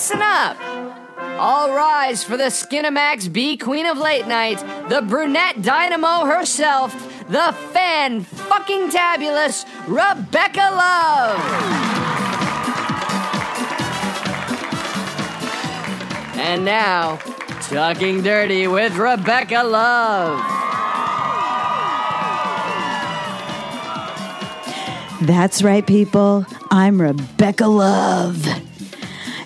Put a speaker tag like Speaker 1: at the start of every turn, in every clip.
Speaker 1: Listen up! All rise for the Skinamax B Queen of Late Night, the brunette dynamo herself, the fan fucking tabulous Rebecca Love! And now, Talking Dirty with Rebecca Love.
Speaker 2: That's right, people. I'm Rebecca Love.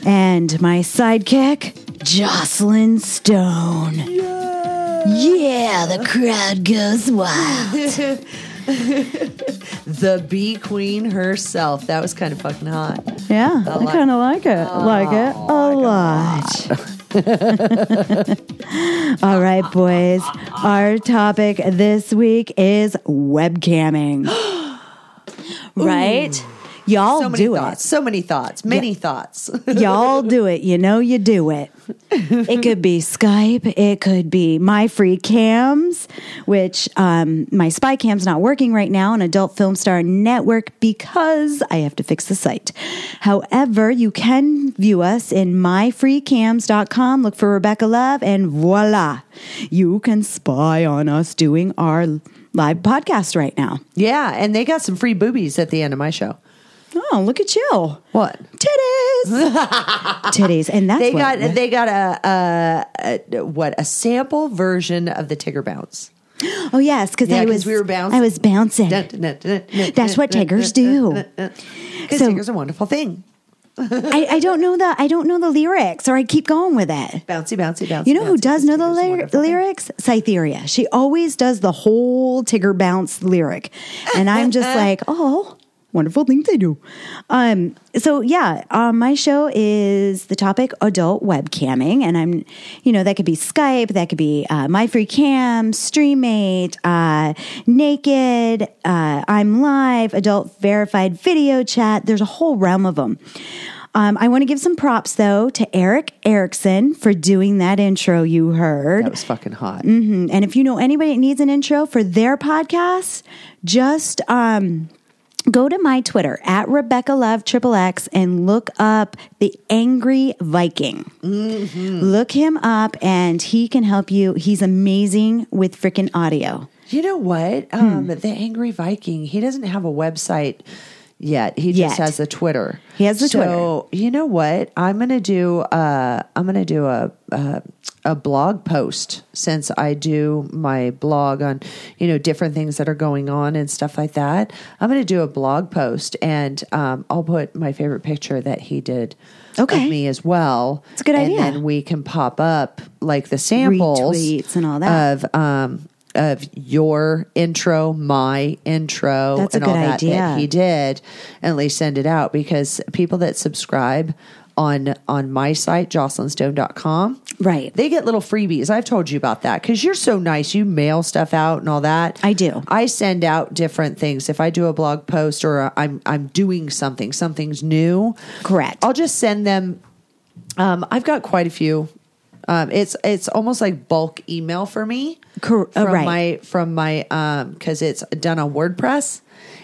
Speaker 2: And my sidekick, Jocelyn Stone. Yeah, the crowd goes wild.
Speaker 3: the bee queen herself. That was kind of fucking hot.
Speaker 2: Yeah, I,
Speaker 3: like-
Speaker 2: kind of like it. Oh, like it a lot. All right, boys. Our topic this week is webcamming. right? Y'all
Speaker 3: So
Speaker 2: do
Speaker 3: thoughts. So many thoughts. Many thoughts.
Speaker 2: Y'all do it. You know you do it. It could be Skype. It could be MyFreeCams, which um, my spy cam's not working right now on Adult Film Star Network because I have to fix the site. However, you can view us in myfreecams.com. Look for Rebecca Love, and voila, you can spy on us doing our live podcast right now.
Speaker 3: yeah, and they got some free boobies at the end of my show.
Speaker 2: Oh, look at you.
Speaker 3: What?
Speaker 2: Titties. Titties. And that's
Speaker 3: They
Speaker 2: what,
Speaker 3: got they got a, a, a what a sample version of the Tigger bounce.
Speaker 2: Oh yes, because
Speaker 3: Yeah,
Speaker 2: I
Speaker 3: 'cause
Speaker 2: was
Speaker 3: we were bouncing.
Speaker 2: I was bouncing. That's what tigers do.
Speaker 3: Because
Speaker 2: So-
Speaker 3: Tigger's a wonderful thing.
Speaker 2: I, I don't know the I don't know the lyrics, or I keep going with it.
Speaker 3: Bouncy, bouncy, bouncy.
Speaker 2: You know who
Speaker 3: bouncy,
Speaker 2: does know the
Speaker 3: Tigger's a
Speaker 2: lyr-
Speaker 3: wonderful thing.
Speaker 2: lyrics? Cytherea. She always does the whole Tigger bounce lyric, and I'm just like, oh, wonderful thing they do. Um, so yeah, um, my show is the topic adult webcamming, and I'm, you know, that could be Skype, that could be uh, My Free Cam, Streamate, uh, Naked, uh, ImLive, adult verified video chat. There's a whole realm of them. Um, I want to give some props though to Eric Erickson for doing that intro you heard.
Speaker 3: That was fucking hot.
Speaker 2: Mhm. And if you know anybody that needs an intro for their podcast, just um, go to my Twitter at Rebecca Love Triple X and look up the Angry Viking. Look him up, and he can help you. He's amazing with freaking audio.
Speaker 3: You know what?
Speaker 2: Hmm.
Speaker 3: Um, the Angry Viking, he doesn't have a website yet. He just
Speaker 2: Yet.
Speaker 3: has a Twitter.
Speaker 2: He has the Twitter.
Speaker 3: so, you know what? I'm gonna do. Uh, I'm gonna do a, a a blog post since I do my blog on you know different things that are going on and stuff like that. I'm gonna do a blog post and um, I'll put my favorite picture that he did.
Speaker 2: Okay.
Speaker 3: Of me as well.
Speaker 2: It's a good idea.
Speaker 3: and then we can pop up like the samples
Speaker 2: Retweets and all that.
Speaker 3: of um of your intro, my intro,
Speaker 2: That's a
Speaker 3: and all that
Speaker 2: idea.
Speaker 3: that he did, and at least send it out because people that subscribe on on my site, jocelynstone.com,
Speaker 2: Right.
Speaker 3: they get little freebies. I've told you about that because you're so nice. You mail stuff out and all that.
Speaker 2: I do.
Speaker 3: I send out different things. If I do a blog post or I'm I'm doing something, something's new.
Speaker 2: Correct.
Speaker 3: I'll just send them. Um, I've got quite a few. Um, it's it's almost like bulk email for me
Speaker 2: Cor- uh,
Speaker 3: from
Speaker 2: right.
Speaker 3: my from my um because it's done on WordPress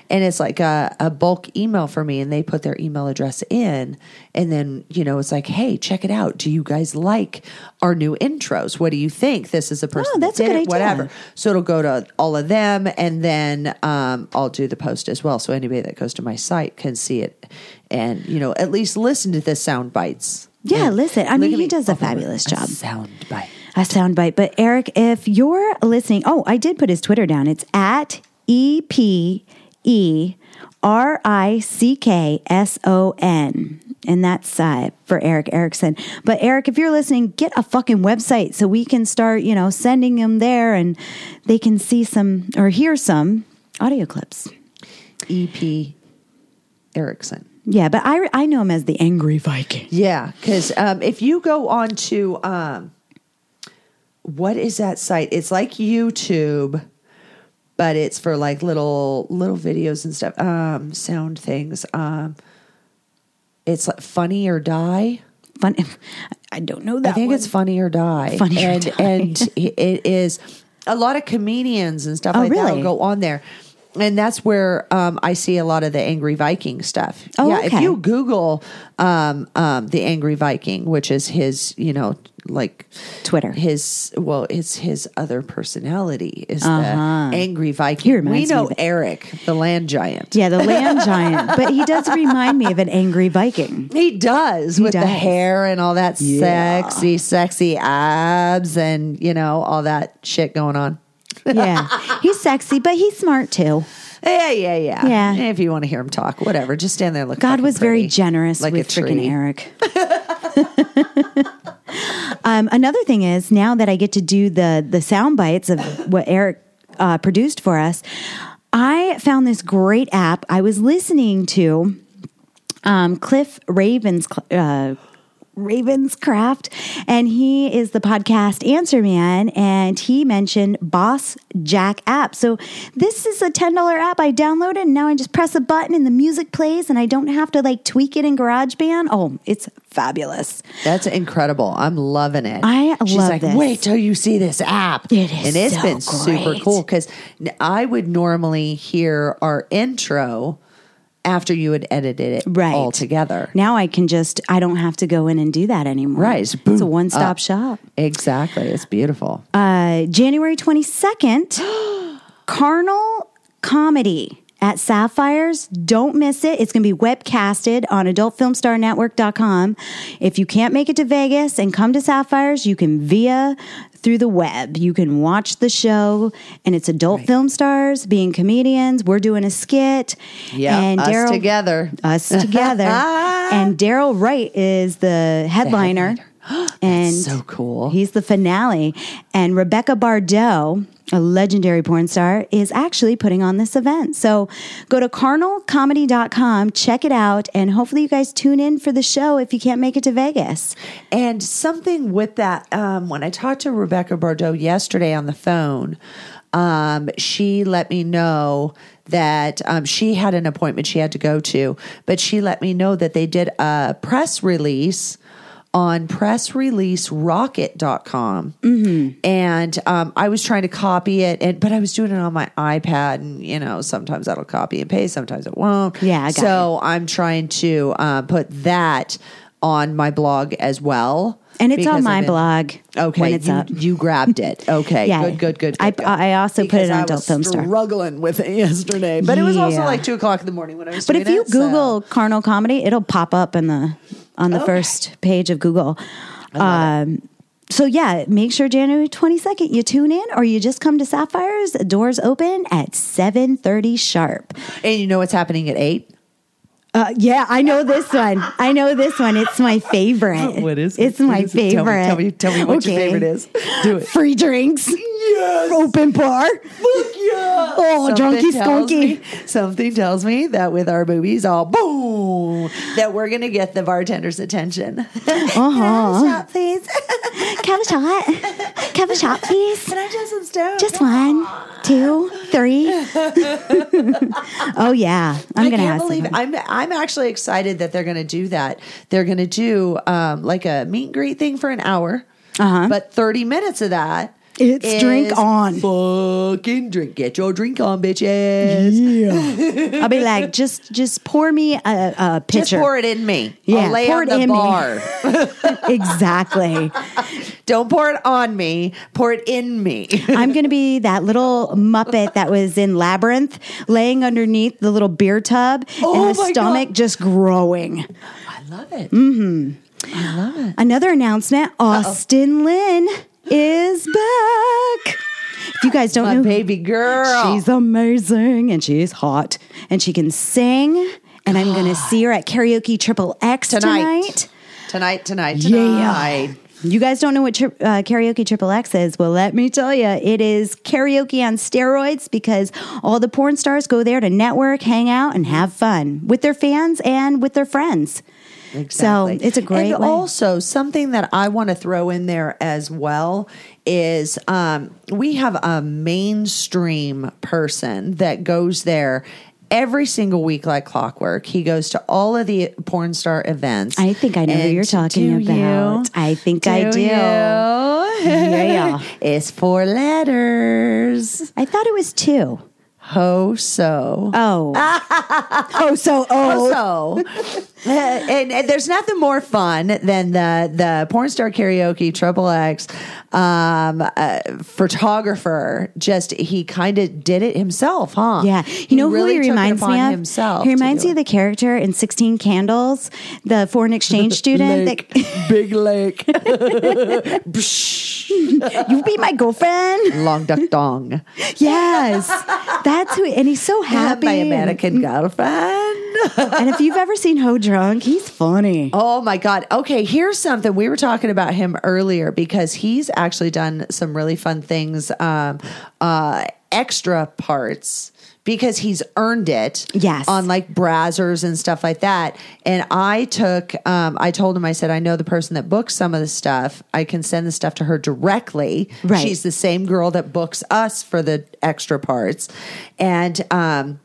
Speaker 3: and it's like a, a bulk email for me and they put their email address in and then you know it's like hey check it out. Do you guys like our new intros? What do you think? This is a person
Speaker 2: Oh, that's
Speaker 3: that
Speaker 2: a good
Speaker 3: it,
Speaker 2: idea.
Speaker 3: whatever. So it'll go to all of them and then um, I'll do the post as well. So anybody that goes to my site can see it and you know at least listen to the sound bites
Speaker 2: Yeah,
Speaker 3: And
Speaker 2: listen, I mean, he does a
Speaker 3: Oh,
Speaker 2: fabulous job.
Speaker 3: A sound bite
Speaker 2: a soundbite. But Eric, if you're listening, oh, I did put his Twitter down. It's at E P E R I C K S O N. And that's uh, for Eric Erickson. But Eric, if you're listening, get a fucking website so we can start, you know, sending them there and they can see some or hear some audio clips.
Speaker 3: ep E erickson
Speaker 2: Yeah, but I, I know him as the Angry Viking.
Speaker 3: Yeah, because um, if you go on to um, what is that site? It's like YouTube, but it's for like little little videos and stuff, um, sound things. Um, it's like Funny or Die.
Speaker 2: Fun. I don't know that.
Speaker 3: I think
Speaker 2: one.
Speaker 3: it's Funny or Die.
Speaker 2: Funny or
Speaker 3: and,
Speaker 2: Die.
Speaker 3: and it is a lot of comedians and stuff
Speaker 2: Oh,
Speaker 3: like that will go on there. And that's where um, I see a lot of the Angry Viking stuff.
Speaker 2: Oh,
Speaker 3: yeah, if you Google um, um, the Angry Viking, which is his, you know, like
Speaker 2: Twitter.
Speaker 3: his well, it's his other personality is
Speaker 2: Uh-huh.
Speaker 3: the Angry Viking. We know
Speaker 2: of.
Speaker 3: Eric, the land giant.
Speaker 2: Yeah, the land giant. But he does remind me of an angry Viking.
Speaker 3: He does with the hair and all that
Speaker 2: Yeah.
Speaker 3: sexy, sexy abs and you know all that shit going on.
Speaker 2: Yeah. He's sexy, but he's smart too.
Speaker 3: Yeah, yeah, yeah.
Speaker 2: Yeah.
Speaker 3: If you want to hear him talk, whatever, just stand there and look.
Speaker 2: God was very generous
Speaker 3: like
Speaker 2: with freaking. Eric. um, another thing is now that I get to do the the sound bites of what Eric uh, produced for us, I found this great app. I was listening to um, Cliff Ravens. Uh, Ravenscraft, and he is the podcast Answer Man, and he mentioned Boss Jack app. So this is a ten dollar app I downloaded, and now I just press a button and the music plays, and I don't have to like tweak it in GarageBand. Oh, it's fabulous!
Speaker 3: That's incredible. I'm loving it.
Speaker 2: I
Speaker 3: She's
Speaker 2: love
Speaker 3: like,
Speaker 2: this.
Speaker 3: wait till you see this app.
Speaker 2: It is
Speaker 3: and it's
Speaker 2: so
Speaker 3: been super cool because I would normally hear our intro after you had edited it
Speaker 2: Right
Speaker 3: all together.
Speaker 2: Now I can just I don't have to go in and do that anymore.
Speaker 3: Right, it's
Speaker 2: It's, a one stop
Speaker 3: up.
Speaker 2: shop.
Speaker 3: Exactly. It's beautiful.
Speaker 2: Uh, January 22nd, Carnal Comedy at Sapphires. Don't miss it. It's going to be webcasted on adultfilmstarnetwork.com. If you can't make it to Vegas and come to Sapphires, you can via through the web. You can watch the show and it's adult film stars being comedians. We're doing a skit.
Speaker 3: Yeah,
Speaker 2: and
Speaker 3: us
Speaker 2: Daryl-
Speaker 3: together.
Speaker 2: Us together. and Daryl Wright is the headliner. and
Speaker 3: so cool.
Speaker 2: He's the finale. And Rebecca Bardoux, a legendary porn star, is actually putting on this event. So go to carnalcomedy.com, check it out, and hopefully you guys tune in for the show if you can't make it to Vegas.
Speaker 3: And something with that, um, when I talked to Rebecca Bardoux yesterday on the phone, um, she let me know that um, she had an appointment she had to go to, but she let me know that they did a press release on pressreleaserocket.com. Mm-hmm. And um, I was trying to copy it, and but I was doing it on my iPad, and you know, sometimes that'll copy and paste, sometimes it won't.
Speaker 2: Yeah, I got
Speaker 3: so I'm trying to uh, put that on my blog as well.
Speaker 2: And it's on my
Speaker 3: been-
Speaker 2: blog
Speaker 3: Okay,
Speaker 2: when it's
Speaker 3: you,
Speaker 2: up.
Speaker 3: you grabbed it. Okay,
Speaker 2: Yeah.
Speaker 3: good, good, good.
Speaker 2: I-
Speaker 3: good, good.
Speaker 2: I also put it on
Speaker 3: I
Speaker 2: Adult Film Star.
Speaker 3: Struggling with it yesterday, but it was also like two o'clock in the morning when I was.
Speaker 2: But if you
Speaker 3: it, so-
Speaker 2: Google carnal comedy, it'll pop up in the on the
Speaker 3: Okay.
Speaker 2: first page of Google. Um, so yeah, make sure January twenty second you tune in, or you just come to Sapphires. Doors open at seven thirty sharp.
Speaker 3: and you know what's happening at eight.
Speaker 2: Uh, yeah, I know this one. I know this one. It's my favorite.
Speaker 3: What is it?
Speaker 2: It's my
Speaker 3: is it? Tell me-
Speaker 2: favorite.
Speaker 3: tell me- tell me what your favorite is. Do it.
Speaker 2: Free drinks.
Speaker 3: Yes,
Speaker 2: Open bar.
Speaker 3: Fuck yeah.
Speaker 2: Oh, drunky
Speaker 3: tells
Speaker 2: skunky.
Speaker 3: me- something tells me that with our movies, all boom, that we're gonna get the bartender's attention.
Speaker 2: Uh-huh.
Speaker 3: Shot, please.
Speaker 2: Can I have a shot. Can I have a shot, please.
Speaker 3: Can I just some stone?
Speaker 2: Just one, two, three. oh yeah, I'm gonna
Speaker 3: can't
Speaker 2: have
Speaker 3: believe
Speaker 2: some.
Speaker 3: I'm I'm actually excited that they're going to do that. They're going to do um, like a meet and greet thing for an hour,
Speaker 2: Uh-huh.
Speaker 3: but 30 minutes of that.
Speaker 2: It's drink on.
Speaker 3: Fucking drink. Get your drink on, bitches.
Speaker 2: Yeah. I'll be like, just just pour me a, a
Speaker 3: Just
Speaker 2: pitcher.
Speaker 3: pour it in me.
Speaker 2: Yeah,
Speaker 3: I'll lay
Speaker 2: pour
Speaker 3: on
Speaker 2: it
Speaker 3: the
Speaker 2: in me.
Speaker 3: bar.
Speaker 2: exactly.
Speaker 3: Don't pour it on me. Pour it in me.
Speaker 2: I'm going to be that little Muppet that was in Labyrinth, laying underneath the little beer tub,
Speaker 3: Oh
Speaker 2: and the
Speaker 3: my
Speaker 2: stomach
Speaker 3: God.
Speaker 2: just growing.
Speaker 3: I love it. Mm-hmm. I love it.
Speaker 2: Another announcement: Austin Lynn is back. If you guys don't
Speaker 3: My
Speaker 2: know,
Speaker 3: baby girl.
Speaker 2: She's amazing and she's hot and she can sing. And I'm going to see her at Karaoke Triple X tonight.
Speaker 3: Tonight, tonight, tonight.
Speaker 2: Yeah. You guys don't know what tri- uh, Karaoke Triple X is? Well, let me tell you, it is karaoke on steroids because all the porn stars go there to network, hang out, and have fun with their fans and with their friends.
Speaker 3: Exactly.
Speaker 2: So it's a great
Speaker 3: And
Speaker 2: way.
Speaker 3: also something that I want to throw in there as well is um, we have a mainstream person that goes there every single week like clockwork. He goes to all of the porn star events.
Speaker 2: I think I know who you're talking
Speaker 3: do
Speaker 2: about.
Speaker 3: you?
Speaker 2: I think I do.
Speaker 3: you?
Speaker 2: Yeah.
Speaker 3: it's four letters.
Speaker 2: I thought it was two.
Speaker 3: Ho So.
Speaker 2: Oh. oh, so old.
Speaker 3: So, and, and there's nothing more fun than the the porn star karaoke triple X um, uh, photographer. Just he kind of did it himself, huh?
Speaker 2: Yeah. You know
Speaker 3: really
Speaker 2: who he reminds me of?
Speaker 3: Himself.
Speaker 2: He reminds me of the character in 16 Candles, the foreign exchange student. that,
Speaker 3: Big Lake,
Speaker 2: you be my girlfriend?
Speaker 3: Long Duck Dong.
Speaker 2: Yes. That's who, and he's so happy.
Speaker 3: My American girlfriend.
Speaker 2: And if you've ever seen Ho drunk, he's funny.
Speaker 3: Oh my God. Okay, here's something. We were talking about him earlier because he's actually done some really fun things, um, uh, extra parts because he's earned it.
Speaker 2: Yes.
Speaker 3: On like Brazzers and stuff like that. And I took, um, I told him, I said, I know the person that books some of the stuff. I can send the stuff to her directly.
Speaker 2: Right.
Speaker 3: She's the same girl that books us for the extra parts. And, um,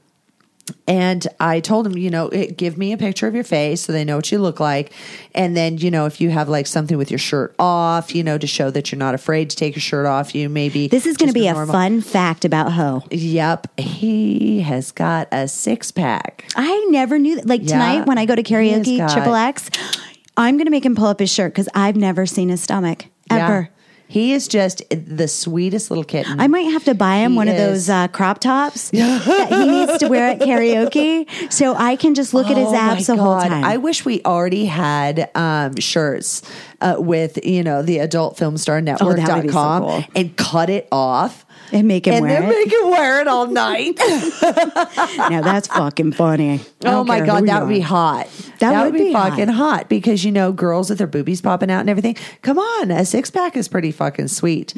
Speaker 3: and I told him, you know, it, give me a picture of your face so they know what you look like. And then, you know, if you have like something with your shirt off, you know, to show that you're not afraid to take your shirt off, you maybe.
Speaker 2: This is going to be a fun fact about Ho.
Speaker 3: Yep. He has got a six pack.
Speaker 2: I never knew that. Like
Speaker 3: Yeah.
Speaker 2: tonight when I go to karaoke,
Speaker 3: got-
Speaker 2: triple X, I'm going to make him pull up his shirt because I've never seen his stomach ever.
Speaker 3: He is just the sweetest little kitten.
Speaker 2: I might have to buy him
Speaker 3: He
Speaker 2: one of those uh, crop tops that he needs to wear at karaoke, so I can just look at his
Speaker 3: Oh,
Speaker 2: abs the whole time.
Speaker 3: I wish we already had um, shirts uh, with, you know, the adult film star
Speaker 2: Oh, that so
Speaker 3: network.com
Speaker 2: cool.
Speaker 3: and cut it off.
Speaker 2: and make him
Speaker 3: and
Speaker 2: wear
Speaker 3: then
Speaker 2: it.
Speaker 3: make him wear it all night.
Speaker 2: now that's fucking funny.
Speaker 3: Oh my god, that would be hot.
Speaker 2: That would
Speaker 3: be,
Speaker 2: be
Speaker 3: fucking
Speaker 2: hot.
Speaker 3: hot. because you know girls with their boobies popping out and everything. Come on, a six pack is pretty fucking sweet.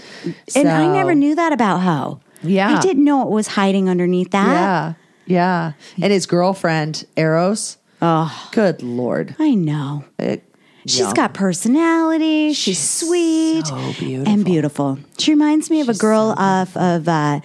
Speaker 2: And I never knew that about Ho.
Speaker 3: Yeah.
Speaker 2: I didn't know it was hiding underneath that.
Speaker 3: Yeah, yeah. And his girlfriend Eros.
Speaker 2: Oh,
Speaker 3: Good lord,
Speaker 2: I know.
Speaker 3: It-
Speaker 2: She's
Speaker 3: yeah.
Speaker 2: got personality. She's, sweet
Speaker 3: so beautiful.
Speaker 2: and beautiful. She reminds me of a girl off of uh,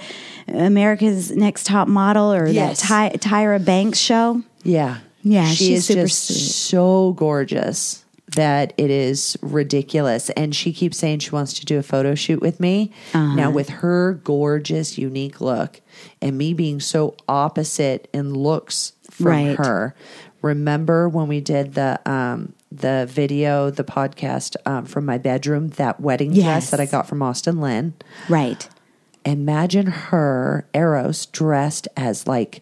Speaker 2: America's Next Top Model or
Speaker 3: Yes.
Speaker 2: that Ty- Tyra Banks show.
Speaker 3: Yeah.
Speaker 2: Yeah,
Speaker 3: she
Speaker 2: she's
Speaker 3: is
Speaker 2: super
Speaker 3: just
Speaker 2: sweet.
Speaker 3: so gorgeous that it is ridiculous. And she keeps saying she wants to do a photo shoot with me.
Speaker 2: Uh-huh.
Speaker 3: Now, with her gorgeous, unique look and me being so opposite in looks from
Speaker 2: Right.
Speaker 3: her, remember when we did the um, the video, the podcast um, from my bedroom, that wedding
Speaker 2: Yes.
Speaker 3: dress that I got from Austin Lynn?
Speaker 2: Right.
Speaker 3: imagine her eros dressed as like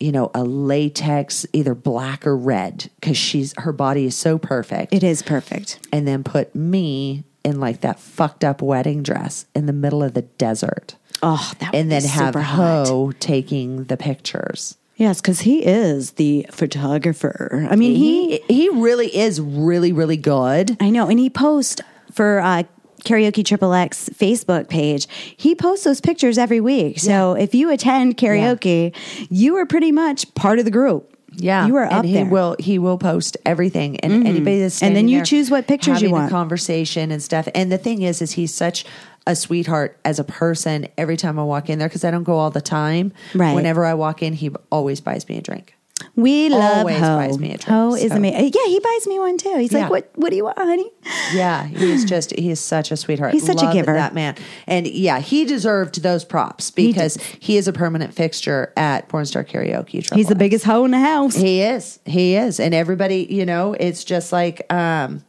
Speaker 3: you know a latex either black or red because she's her body is so perfect
Speaker 2: It is perfect.
Speaker 3: and then put me in like that fucked up wedding dress in the middle of the desert
Speaker 2: Oh, that
Speaker 3: and then have
Speaker 2: super hot.
Speaker 3: Ho taking the pictures.
Speaker 2: Yes, because he is the photographer. I mean, he,
Speaker 3: He he really is really really good.
Speaker 2: I know, and he posts for uh, Karaoke Triple X Facebook page. He posts those pictures every week. So if you attend karaoke, you are pretty much part of the group.
Speaker 3: Yeah,
Speaker 2: you are
Speaker 3: and
Speaker 2: up
Speaker 3: he
Speaker 2: there. Mm-hmm.
Speaker 3: will he will post everything, and anybody that's
Speaker 2: And then you choose what pictures you
Speaker 3: having a
Speaker 2: want.
Speaker 3: conversation and stuff. And the thing is, is he's such a sweetheart as a person. Every time I walk in there, because I don't go all the time.
Speaker 2: Right.
Speaker 3: Whenever I walk in, he always buys me a drink.
Speaker 2: We love
Speaker 3: Always
Speaker 2: Ho.
Speaker 3: buys me a drink,
Speaker 2: Ho is
Speaker 3: so.
Speaker 2: amazing. Yeah, he buys me one too. He's
Speaker 3: Yeah.
Speaker 2: like, "What? What do you want, honey?"
Speaker 3: Yeah, he's just he is such a sweetheart.
Speaker 2: He's such a
Speaker 3: Love
Speaker 2: giver.
Speaker 3: That man, and yeah, he deserved those props because
Speaker 2: did.
Speaker 3: he, is a permanent fixture at Porn Star Karaoke.
Speaker 2: He's the biggest hoe in the house.
Speaker 3: He is. He is. And everybody, you know, it's just like um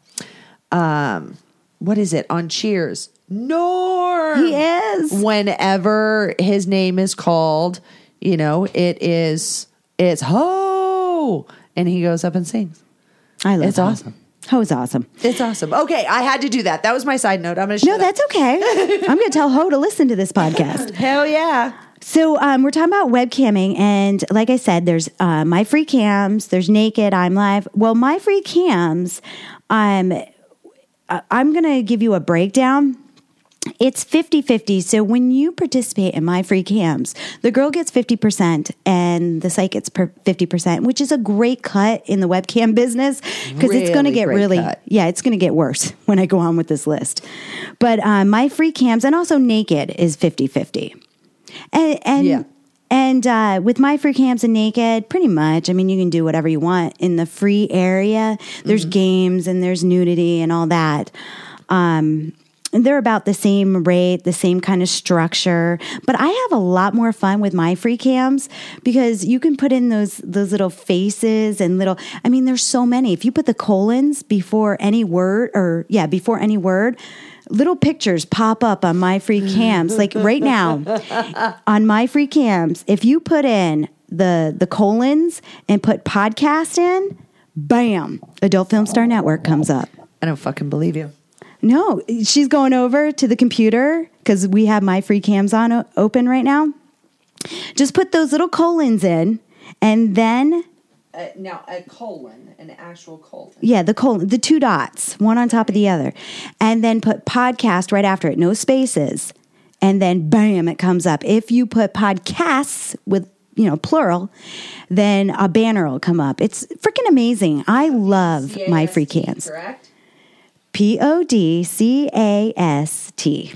Speaker 3: um what is it on Cheers? Norm.
Speaker 2: He is.
Speaker 3: Whenever his name is called, you know, it is it's ho and he goes up and sings.
Speaker 2: I love
Speaker 3: It's awesome. Ho.
Speaker 2: Ho's awesome.
Speaker 3: It's awesome. Okay, I had to do that. That was my side note. I'm gonna
Speaker 2: No,
Speaker 3: shut
Speaker 2: that's okay. I'm going to tell Ho to listen to this podcast.
Speaker 3: hell yeah.
Speaker 2: So um, we're talking about webcamming, and like I said, there's uh, MyFreeCams, there's Naked, ImLive. Well, MyFreeCams, um, I'm going to give you a breakdown. It's 50 50. So when you participate in MyFreeCams, the girl gets 50% and the site gets 50%, which is a great cut in the webcam business because it's going to get really,
Speaker 3: cut.
Speaker 2: yeah, it's going to get worse when I go on with this list. But uh, MyFreeCams and also Naked is 50 50. And, and
Speaker 3: Yeah.
Speaker 2: And uh, with MyFreeCams and naked, pretty much. I mean, you can do whatever you want in the free area. There's
Speaker 3: Mm-hmm.
Speaker 2: games and there's nudity and all that. Um, they're about the same rate, the same kind of structure. But I have a lot more fun with MyFreeCams because you can put in those those little faces and little. I mean, there's so many. If you put the colons before any word, or yeah, before any word. Little pictures pop up on MyFreeCams. Like right now, on MyFreeCams, if you put in the the colons and put podcast in, bam, Adult Film Star Network comes up.
Speaker 3: I don't fucking believe you.
Speaker 2: No, she's going over to the computer because we have MyFreeCams on open right now. Just put those little colons in, and then
Speaker 3: Uh, now, a colon, an actual colon.
Speaker 2: yeah, the colon, the two dots, one on top of the other, and then put podcast right after it, no spaces, and then bam, it comes up. If you put podcasts with you know plural, then a banner will come up. It's freaking amazing. I love MyFreeCams.
Speaker 3: Correct?
Speaker 2: P O D C A S T.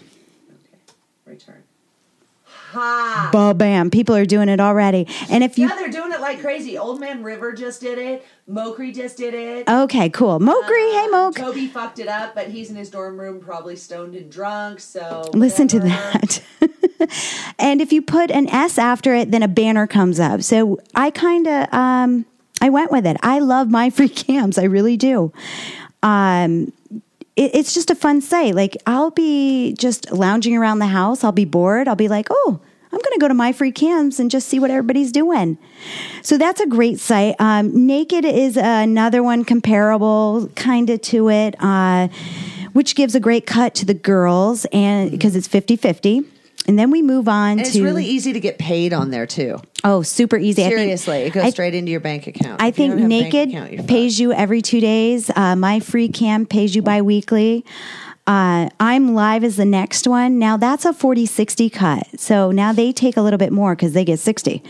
Speaker 3: Ha!
Speaker 2: Ba bam. People are doing it already. And if you
Speaker 3: Yeah, they're doing it like crazy. Old Man River just did it. Mokri just did it.
Speaker 2: Okay, cool. Mokri, hey Moke.
Speaker 3: Toby fucked it up, but he's in his dorm room, probably stoned and drunk. So
Speaker 2: Listen to that. and if you put an S after it, then a banner comes up. So I kind of um I went with it. I love my free cams. I really do. Um it's just a fun site. Like I'll be just lounging around the house. I'll be bored. I'll be like, oh, I'm going to go to MyFreeCams and just see what everybody's doing. So that's a great site. Um, Naked is another one comparable kind of to it, uh, which gives a great cut to the girls and because it's 50 50. And then we move on
Speaker 3: And
Speaker 2: to
Speaker 3: it's really easy to get paid on there too.
Speaker 2: oh, super easy. I think-
Speaker 3: Seriously, it goes
Speaker 2: I-
Speaker 3: straight into your bank account.
Speaker 2: I
Speaker 3: If
Speaker 2: think
Speaker 3: don't have a bank
Speaker 2: Naked
Speaker 3: account,
Speaker 2: pays you every two days. Uh, MyFreeCam pays you bi-weekly. Uh, ImLive is the next one. Now that's a 40 60 cut. So now they take a little bit more because they get 60.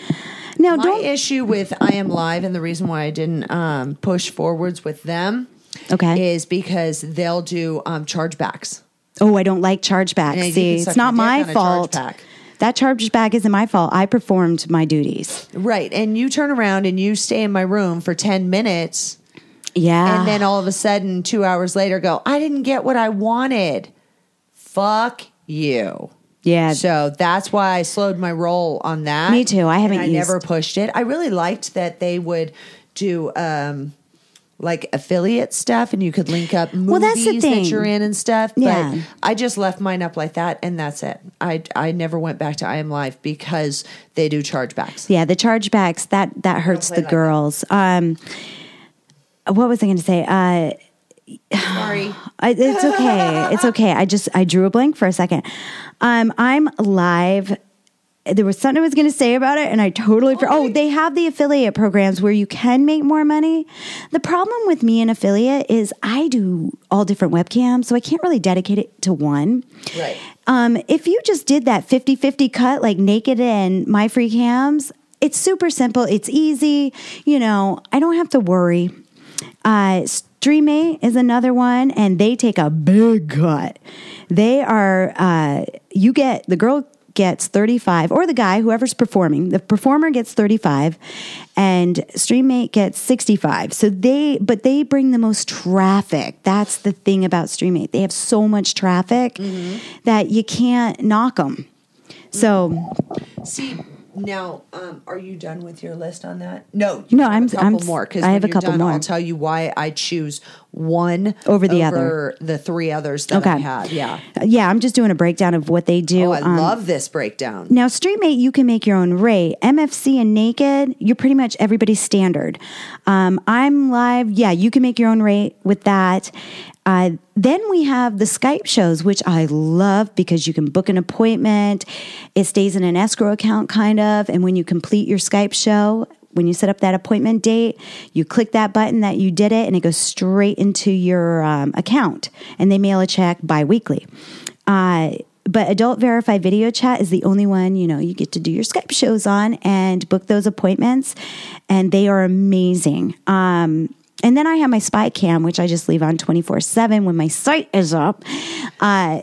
Speaker 2: Now
Speaker 3: My
Speaker 2: don't.
Speaker 3: issue with I Am Live and the reason why I didn't um, push forwards with them
Speaker 2: Okay.
Speaker 3: is because they'll do um, chargebacks.
Speaker 2: Oh, I don't like chargebacks. See, it's not my fault.
Speaker 3: chargeback.
Speaker 2: That chargeback isn't my fault. I performed my duties.
Speaker 3: Right. And you turn around and you stay in my room for 10 minutes
Speaker 2: Yeah.
Speaker 3: and then all of a sudden, two hours later, go, I didn't get what I wanted. Fuck you.
Speaker 2: yeah.
Speaker 3: So that's why I slowed my roll on that.
Speaker 2: Me too. I haven't
Speaker 3: I never pushed it. I really liked that they would do um like affiliate stuff and you could link up movies
Speaker 2: Well, that's the thing.
Speaker 3: that you're in and stuff.
Speaker 2: Yeah.
Speaker 3: But I just left mine up like that and that's it. I I never went back to I Am Live because they do chargebacks.
Speaker 2: Yeah, the chargebacks that that hurts the
Speaker 3: like that.
Speaker 2: girls. Um, what was I going to say? Uh,
Speaker 3: Sorry.
Speaker 2: I, it's okay. It's okay. I just I drew a blank for a second. Um, ImLive. There was something I was going to say about it, and I totally. for- oh, they have the affiliate programs where you can make more money. The problem with me and affiliate is I do all different webcams, so I can't really dedicate it to one.
Speaker 3: Right.
Speaker 2: Um, if you just did that 50 50 cut like naked and MyFreeCams, it's super simple. It's easy. You know, I don't have to worry. Uh, Streamate is another one, and they take a big cut. They are, uh, you get, the girl gets 35, or the guy, whoever's performing. The performer gets 35, and Streamate gets 65. So they, but they bring the most traffic. That's the thing about Streamate. They have so much traffic that you can't knock them. So,
Speaker 3: See now, um, are you done with your list on that? No,
Speaker 2: No, I'm-
Speaker 3: a couple
Speaker 2: I'm-
Speaker 3: more because
Speaker 2: I have a couple
Speaker 3: done,
Speaker 2: more.
Speaker 3: I'll tell you why I choose one
Speaker 2: Over the
Speaker 3: over the three others that I had. Yeah.
Speaker 2: yeah, I'm just doing a breakdown of what they do.
Speaker 3: Oh, I
Speaker 2: Um,
Speaker 3: love this breakdown.
Speaker 2: Now, Streamate, you can make your own rate. MFC and Naked, you're pretty much everybody's standard. Um, ImLive. Yeah, you can make your own rate with that. Uh, then we have the Skype shows, which I love because you can book an appointment. It stays in an escrow account, kind of. And when you complete your Skype show, when you set up that appointment date, you click that button that you did it, and it goes straight into your um, account. And they mail a check bi weekly. Uh, but adult verified video chat is the only one you know you get to do your skype shows on and book those appointments and they are amazing um, and then i have my spy cam which i just leave on 24-7 when my site is up uh,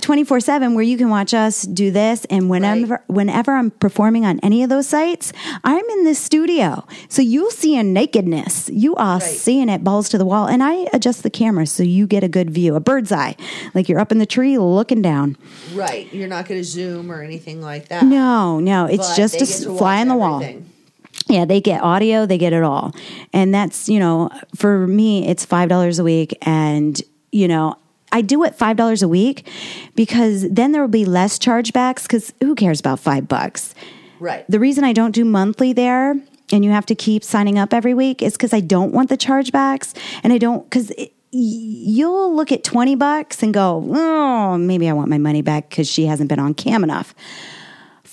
Speaker 2: 24 7 where you can watch us do this. And whenever, whenever I'm performing on any of those sites, I'm in this studio. So you'll see a nakedness. You are seeing it balls to the wall. And I adjust the camera so you get a good view, a bird's eye. Like you're up in the tree looking down.
Speaker 3: Right. You're not going to zoom or anything like that.
Speaker 2: No, no, it's
Speaker 3: But
Speaker 2: just a
Speaker 3: get
Speaker 2: s-
Speaker 3: to
Speaker 2: fly on the wall. Yeah, they get audio, they get it all. And that's, you know, for me, it's $5 a week. And, you know, I do it $5 a week because then there will be less chargebacks because who cares about five bucks?
Speaker 3: Right.
Speaker 2: The reason I don't do monthly there and you have to keep signing up every week is because I don't want the chargebacks and I don't, because you'll look at 20 bucks and go, oh, maybe I want my money back because she hasn't been on cam enough.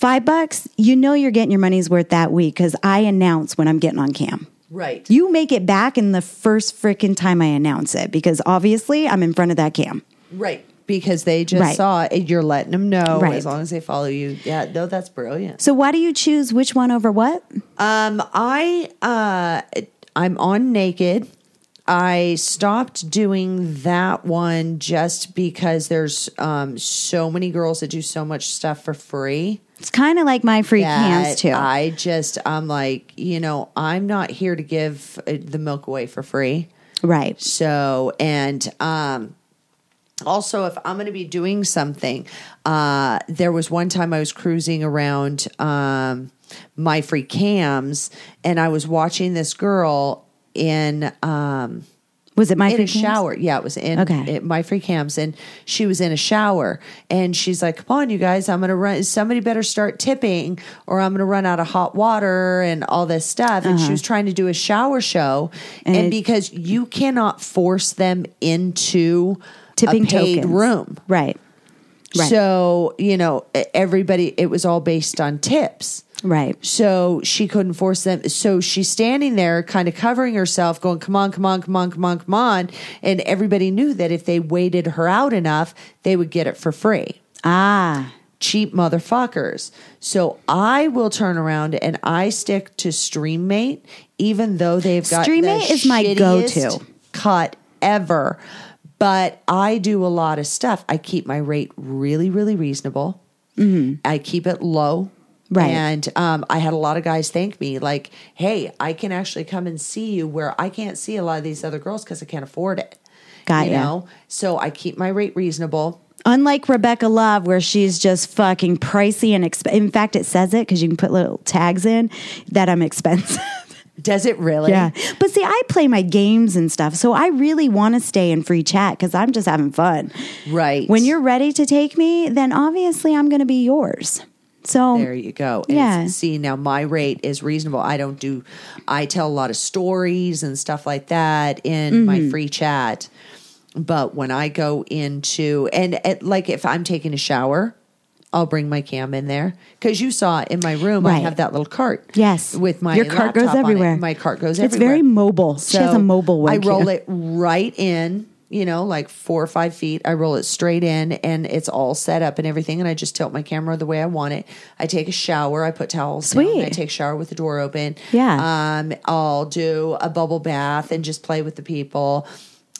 Speaker 2: Five bucks, you know you're getting your money's worth that week because I announce when I'm getting on cam.
Speaker 3: Right.
Speaker 2: You make it back in the first freaking time I announce it because obviously I'm in front of that cam.
Speaker 3: Right. Because they just
Speaker 2: Right.
Speaker 3: saw it. You're letting them know
Speaker 2: Right.
Speaker 3: as long as they follow you. Yeah, no, that's brilliant.
Speaker 2: So why do you choose which one over what?
Speaker 3: Um, I uh, I'm on naked. I stopped doing that one just because there's um, so many girls that do so much stuff for free.
Speaker 2: It's kind of like
Speaker 3: MyFreeCams
Speaker 2: too.
Speaker 3: I just I'm like, you know, I'm not here to give uh, the milk away for free.
Speaker 2: right.
Speaker 3: So, and um, also, if I'm going to be doing something, uh, there was one time I was cruising around um, MyFreeCams, and I was watching this girl in um,
Speaker 2: Was it my
Speaker 3: in
Speaker 2: free
Speaker 3: a
Speaker 2: cams?
Speaker 3: shower. Yeah, it was in
Speaker 2: Okay.
Speaker 3: it- MyFreeCams, and she was in a shower, and she's like, "Come on, you guys, I'm gonna run. Somebody better start tipping, or I'm gonna run out of hot water and all this stuff." And she was trying to do a shower show, and,
Speaker 2: Uh-huh. And it-
Speaker 3: because you cannot force them into
Speaker 2: Tipping
Speaker 3: a paid
Speaker 2: tokens.
Speaker 3: room,
Speaker 2: Right. Right.
Speaker 3: so you know everybody. It was all based on tips.
Speaker 2: Right.
Speaker 3: So she couldn't force them. So she's standing there, kind of covering herself, going, "Come on, come on, come on, come on, come on!" And everybody knew that if they waited her out enough, they would get it for free.
Speaker 2: Ah.
Speaker 3: Cheap motherfuckers. So I will turn around and I stick to Streamate, even though they've got
Speaker 2: Streamate
Speaker 3: the
Speaker 2: is my go-to.
Speaker 3: cut ever. But I do a lot of stuff. I keep my rate really, really reasonable. I keep it low.
Speaker 2: Right.
Speaker 3: And um, I had a lot of guys thank me, like, hey, I can actually come and see you where I can't see a lot of these other girls because I can't afford it.
Speaker 2: Got
Speaker 3: you
Speaker 2: ya.
Speaker 3: know? So I keep my rate reasonable.
Speaker 2: Unlike Rebecca Love, where she's just fucking pricey and exp- in fact, it says it because you can put little tags in that I'm expensive.
Speaker 3: Does it really?
Speaker 2: yeah, but see, I play my games and stuff, so I really want to stay in free chat because I'm just having fun.
Speaker 3: Right.
Speaker 2: When you're ready to take me, then obviously I'm going to be yours. So
Speaker 3: There you go. And
Speaker 2: Yeah.
Speaker 3: See, now my rate is reasonable. I don't do, I tell a lot of stories and stuff like that in
Speaker 2: Mm-hmm.
Speaker 3: my free chat. But when I go into, and it, like if I'm taking a shower, I'll bring my cam in there because you saw in my room I have that little cart.
Speaker 2: Yes.
Speaker 3: with my
Speaker 2: Your cart goes
Speaker 3: laptop on it.
Speaker 2: everywhere.
Speaker 3: My cart goes
Speaker 2: It's
Speaker 3: everywhere.
Speaker 2: very mobile. She has a mobile
Speaker 3: one.
Speaker 2: I
Speaker 3: roll it right in. You know, like four or five feet. I roll it straight in, and it's all set up and everything. And I just tilt my camera the way I want it. I take a shower. I put towels. down,
Speaker 2: Sweet.
Speaker 3: I take a shower with the door open.
Speaker 2: Yeah.
Speaker 3: Um, I'll do a bubble bath and just play with the people.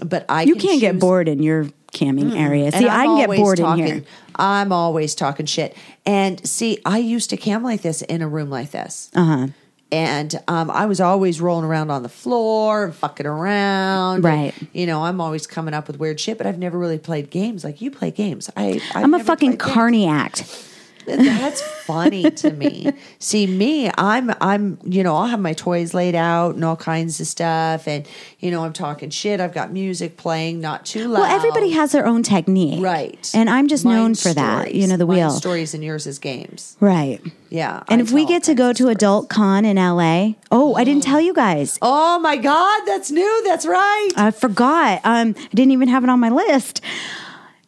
Speaker 3: But I
Speaker 2: you
Speaker 3: can
Speaker 2: can't get bored in your camming area. See,
Speaker 3: I'm
Speaker 2: can get bored
Speaker 3: talking,
Speaker 2: in here.
Speaker 3: I'm always talking shit. And see, I used to cam like this in a room like this.
Speaker 2: Uh huh.
Speaker 3: And um, I was always rolling around on the floor and fucking around.
Speaker 2: Right.
Speaker 3: And, you know, I'm always coming up with weird shit, but I've never really played games like you play games. I, I've
Speaker 2: I'm a fucking
Speaker 3: played games.
Speaker 2: carny act.
Speaker 3: That's funny to me. See me, I'm I'm you know, I'll have my toys laid out and all kinds of stuff and you know, I'm talking shit. I've got music playing, not too loud.
Speaker 2: Well, everybody has their own technique.
Speaker 3: Right.
Speaker 2: And I'm just known
Speaker 3: Mine's
Speaker 2: for that. You know, the
Speaker 3: Mine's
Speaker 2: wheel.
Speaker 3: stories and yours is games.
Speaker 2: Right.
Speaker 3: Yeah.
Speaker 2: And
Speaker 3: I
Speaker 2: if we get to go to Adult. Con in LA, oh, I didn't tell you guys.
Speaker 3: Oh my God, that's new. That's right.
Speaker 2: I forgot. Um, I didn't even have it on my list.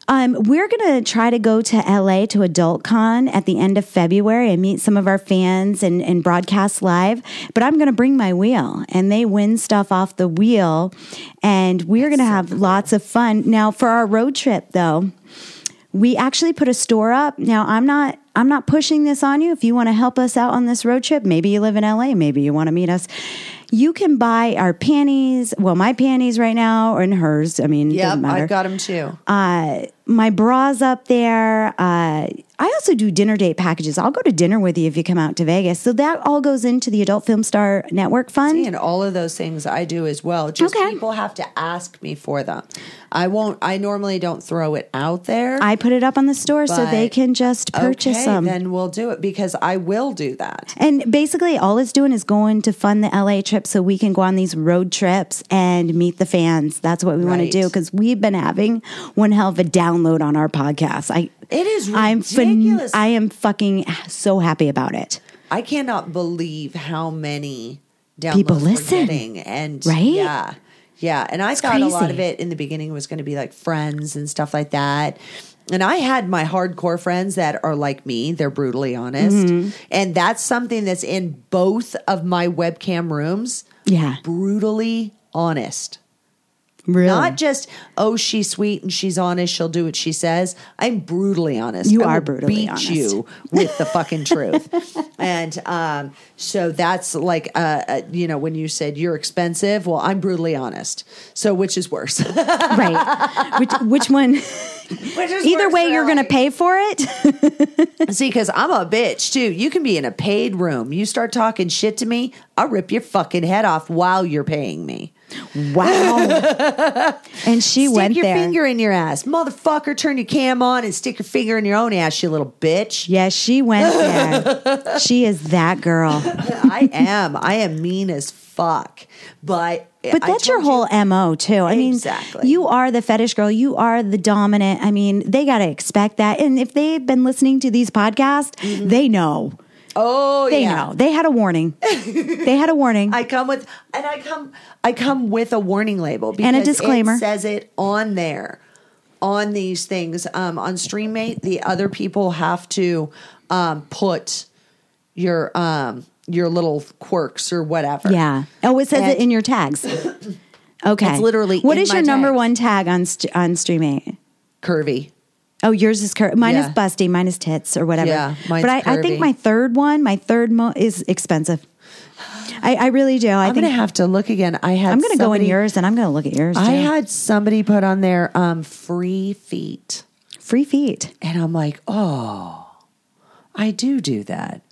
Speaker 2: Um, we're gonna try to go to LA to Adult Con at the end of February and meet some of our fans and, and broadcast live. But I'm gonna bring my wheel and they win stuff off the wheel, and we're gonna have lots of fun. Now for our road trip though, we actually put a store up. Now I'm not I'm not pushing this on you. If you want to help us out on this road trip, maybe you live in LA, maybe you want to meet us. you can buy our panties. Well, my panties right now, and hers. I mean,
Speaker 3: Yep. I've got them too.
Speaker 2: uh, my bras up there. Uh, I also do dinner date packages. I'll go to dinner with you if you come out to Vegas. So that all goes into the Adult Film Star Network Fund.
Speaker 3: and all of those things I do as well. Just
Speaker 2: Okay.
Speaker 3: people have to ask me for them. I won't. I normally don't throw it out there.
Speaker 2: I put it up on the store so they can just purchase
Speaker 3: okay,
Speaker 2: them.
Speaker 3: Then we'll do it because I will do that.
Speaker 2: And basically, all it's doing is going to fund the LA trip so we can go on these road trips and meet the fans. That's what we want to do because we've been having one hell of a download on our podcast. I
Speaker 3: It is
Speaker 2: I'm
Speaker 3: ridiculous.
Speaker 2: I am fucking so happy about it.
Speaker 3: I cannot believe how many downloads
Speaker 2: People
Speaker 3: we're
Speaker 2: listen.
Speaker 3: and
Speaker 2: Right?
Speaker 3: yeah, yeah. And I thought a lot of it in the beginning was going to be like friends and stuff like that. And I had my hardcore friends that are like me; they're brutally honest,
Speaker 2: Mm-hmm.
Speaker 3: and that's something that's in both of my webcam rooms.
Speaker 2: Yeah,
Speaker 3: brutally honest.
Speaker 2: Really.
Speaker 3: Not just, oh, she's sweet and she's honest. She'll do what she says. I'm brutally honest.
Speaker 2: You
Speaker 3: I
Speaker 2: are brutally
Speaker 3: beat
Speaker 2: honest.
Speaker 3: you with the fucking truth. And um, so that's like, uh, uh, you know, when you said you're expensive, well, I'm brutally honest. So which is worse?
Speaker 2: right. Which which one?
Speaker 3: Which
Speaker 2: Either way, you're going to pay for it.
Speaker 3: See, because I'm a bitch too. You can be in a paid room. You start talking shit to me, I'll rip your fucking head off while you're paying me.
Speaker 2: Wow. and she went
Speaker 3: stick
Speaker 2: went
Speaker 3: your
Speaker 2: there.
Speaker 3: finger in your ass, motherfucker. Turn your cam on and stick your finger in your own ass, you little bitch.
Speaker 2: Yes, she went there. she is that girl.
Speaker 3: I am. I am mean as fuck. But
Speaker 2: But
Speaker 3: I
Speaker 2: that's your whole
Speaker 3: you-
Speaker 2: MO too. I mean,
Speaker 3: Exactly.
Speaker 2: you are the fetish girl. You are the dominant. I mean, they got to expect that. And if they've been listening to these podcasts, mm-hmm. they know.
Speaker 3: Oh
Speaker 2: They
Speaker 3: yeah.
Speaker 2: know. They had a warning. they had a warning.
Speaker 3: I come with and I come I come with a warning label because
Speaker 2: And a disclaimer.
Speaker 3: It says it on there on these things. Um, on Streamate, the other people have to um, put your um, your little quirks or whatever.
Speaker 2: yeah. Oh, it says
Speaker 3: And-
Speaker 2: it in your tags. Okay.
Speaker 3: It's literally
Speaker 2: What is your number one tag on st- on Stream
Speaker 3: curvy.
Speaker 2: Oh, yours is cur- mine is busty, mine is tits or whatever.
Speaker 3: Yeah,
Speaker 2: but I, I think my third one, my third mo- is expensive. I, I really do. I
Speaker 3: I'm
Speaker 2: think
Speaker 3: gonna have to look again. I had
Speaker 2: I'm going to go in yours and I'm going to look at yours.
Speaker 3: I had somebody put on their um, free feet.
Speaker 2: free feet.
Speaker 3: And I'm like, oh, I do do that.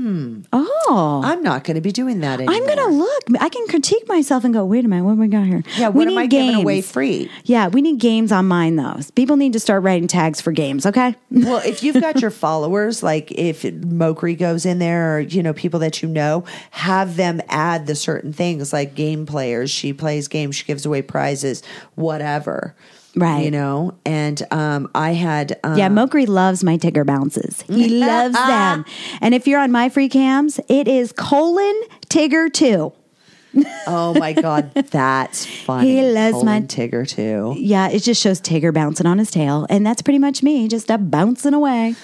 Speaker 3: Hmm.
Speaker 2: Oh,
Speaker 3: I'm not going to be doing that anymore.
Speaker 2: I'm going to look. I can critique myself and go, wait a minute, what have we got here?
Speaker 3: Yeah, what
Speaker 2: we
Speaker 3: am
Speaker 2: need
Speaker 3: I
Speaker 2: games.
Speaker 3: giving away free?
Speaker 2: Yeah, we need games on mine though. People need to start writing tags for games. Okay.
Speaker 3: Well, if you've got your followers, like if Mokri goes in there, or you know people that you know, have them add the certain things like game players. She plays games, she gives away prizes, whatever.
Speaker 2: Right.
Speaker 3: You know, and um, I had um,
Speaker 2: Yeah, Mokri loves my Tigger bounces. He loves them. And if you're on MyFreeCams, it is colon Tigger two.
Speaker 3: Oh my god, that's funny.
Speaker 2: He loves
Speaker 3: Colin
Speaker 2: my-
Speaker 3: Tigger too.
Speaker 2: Yeah, it just shows Tigger bouncing on his tail, and that's pretty much me, just a bouncing away.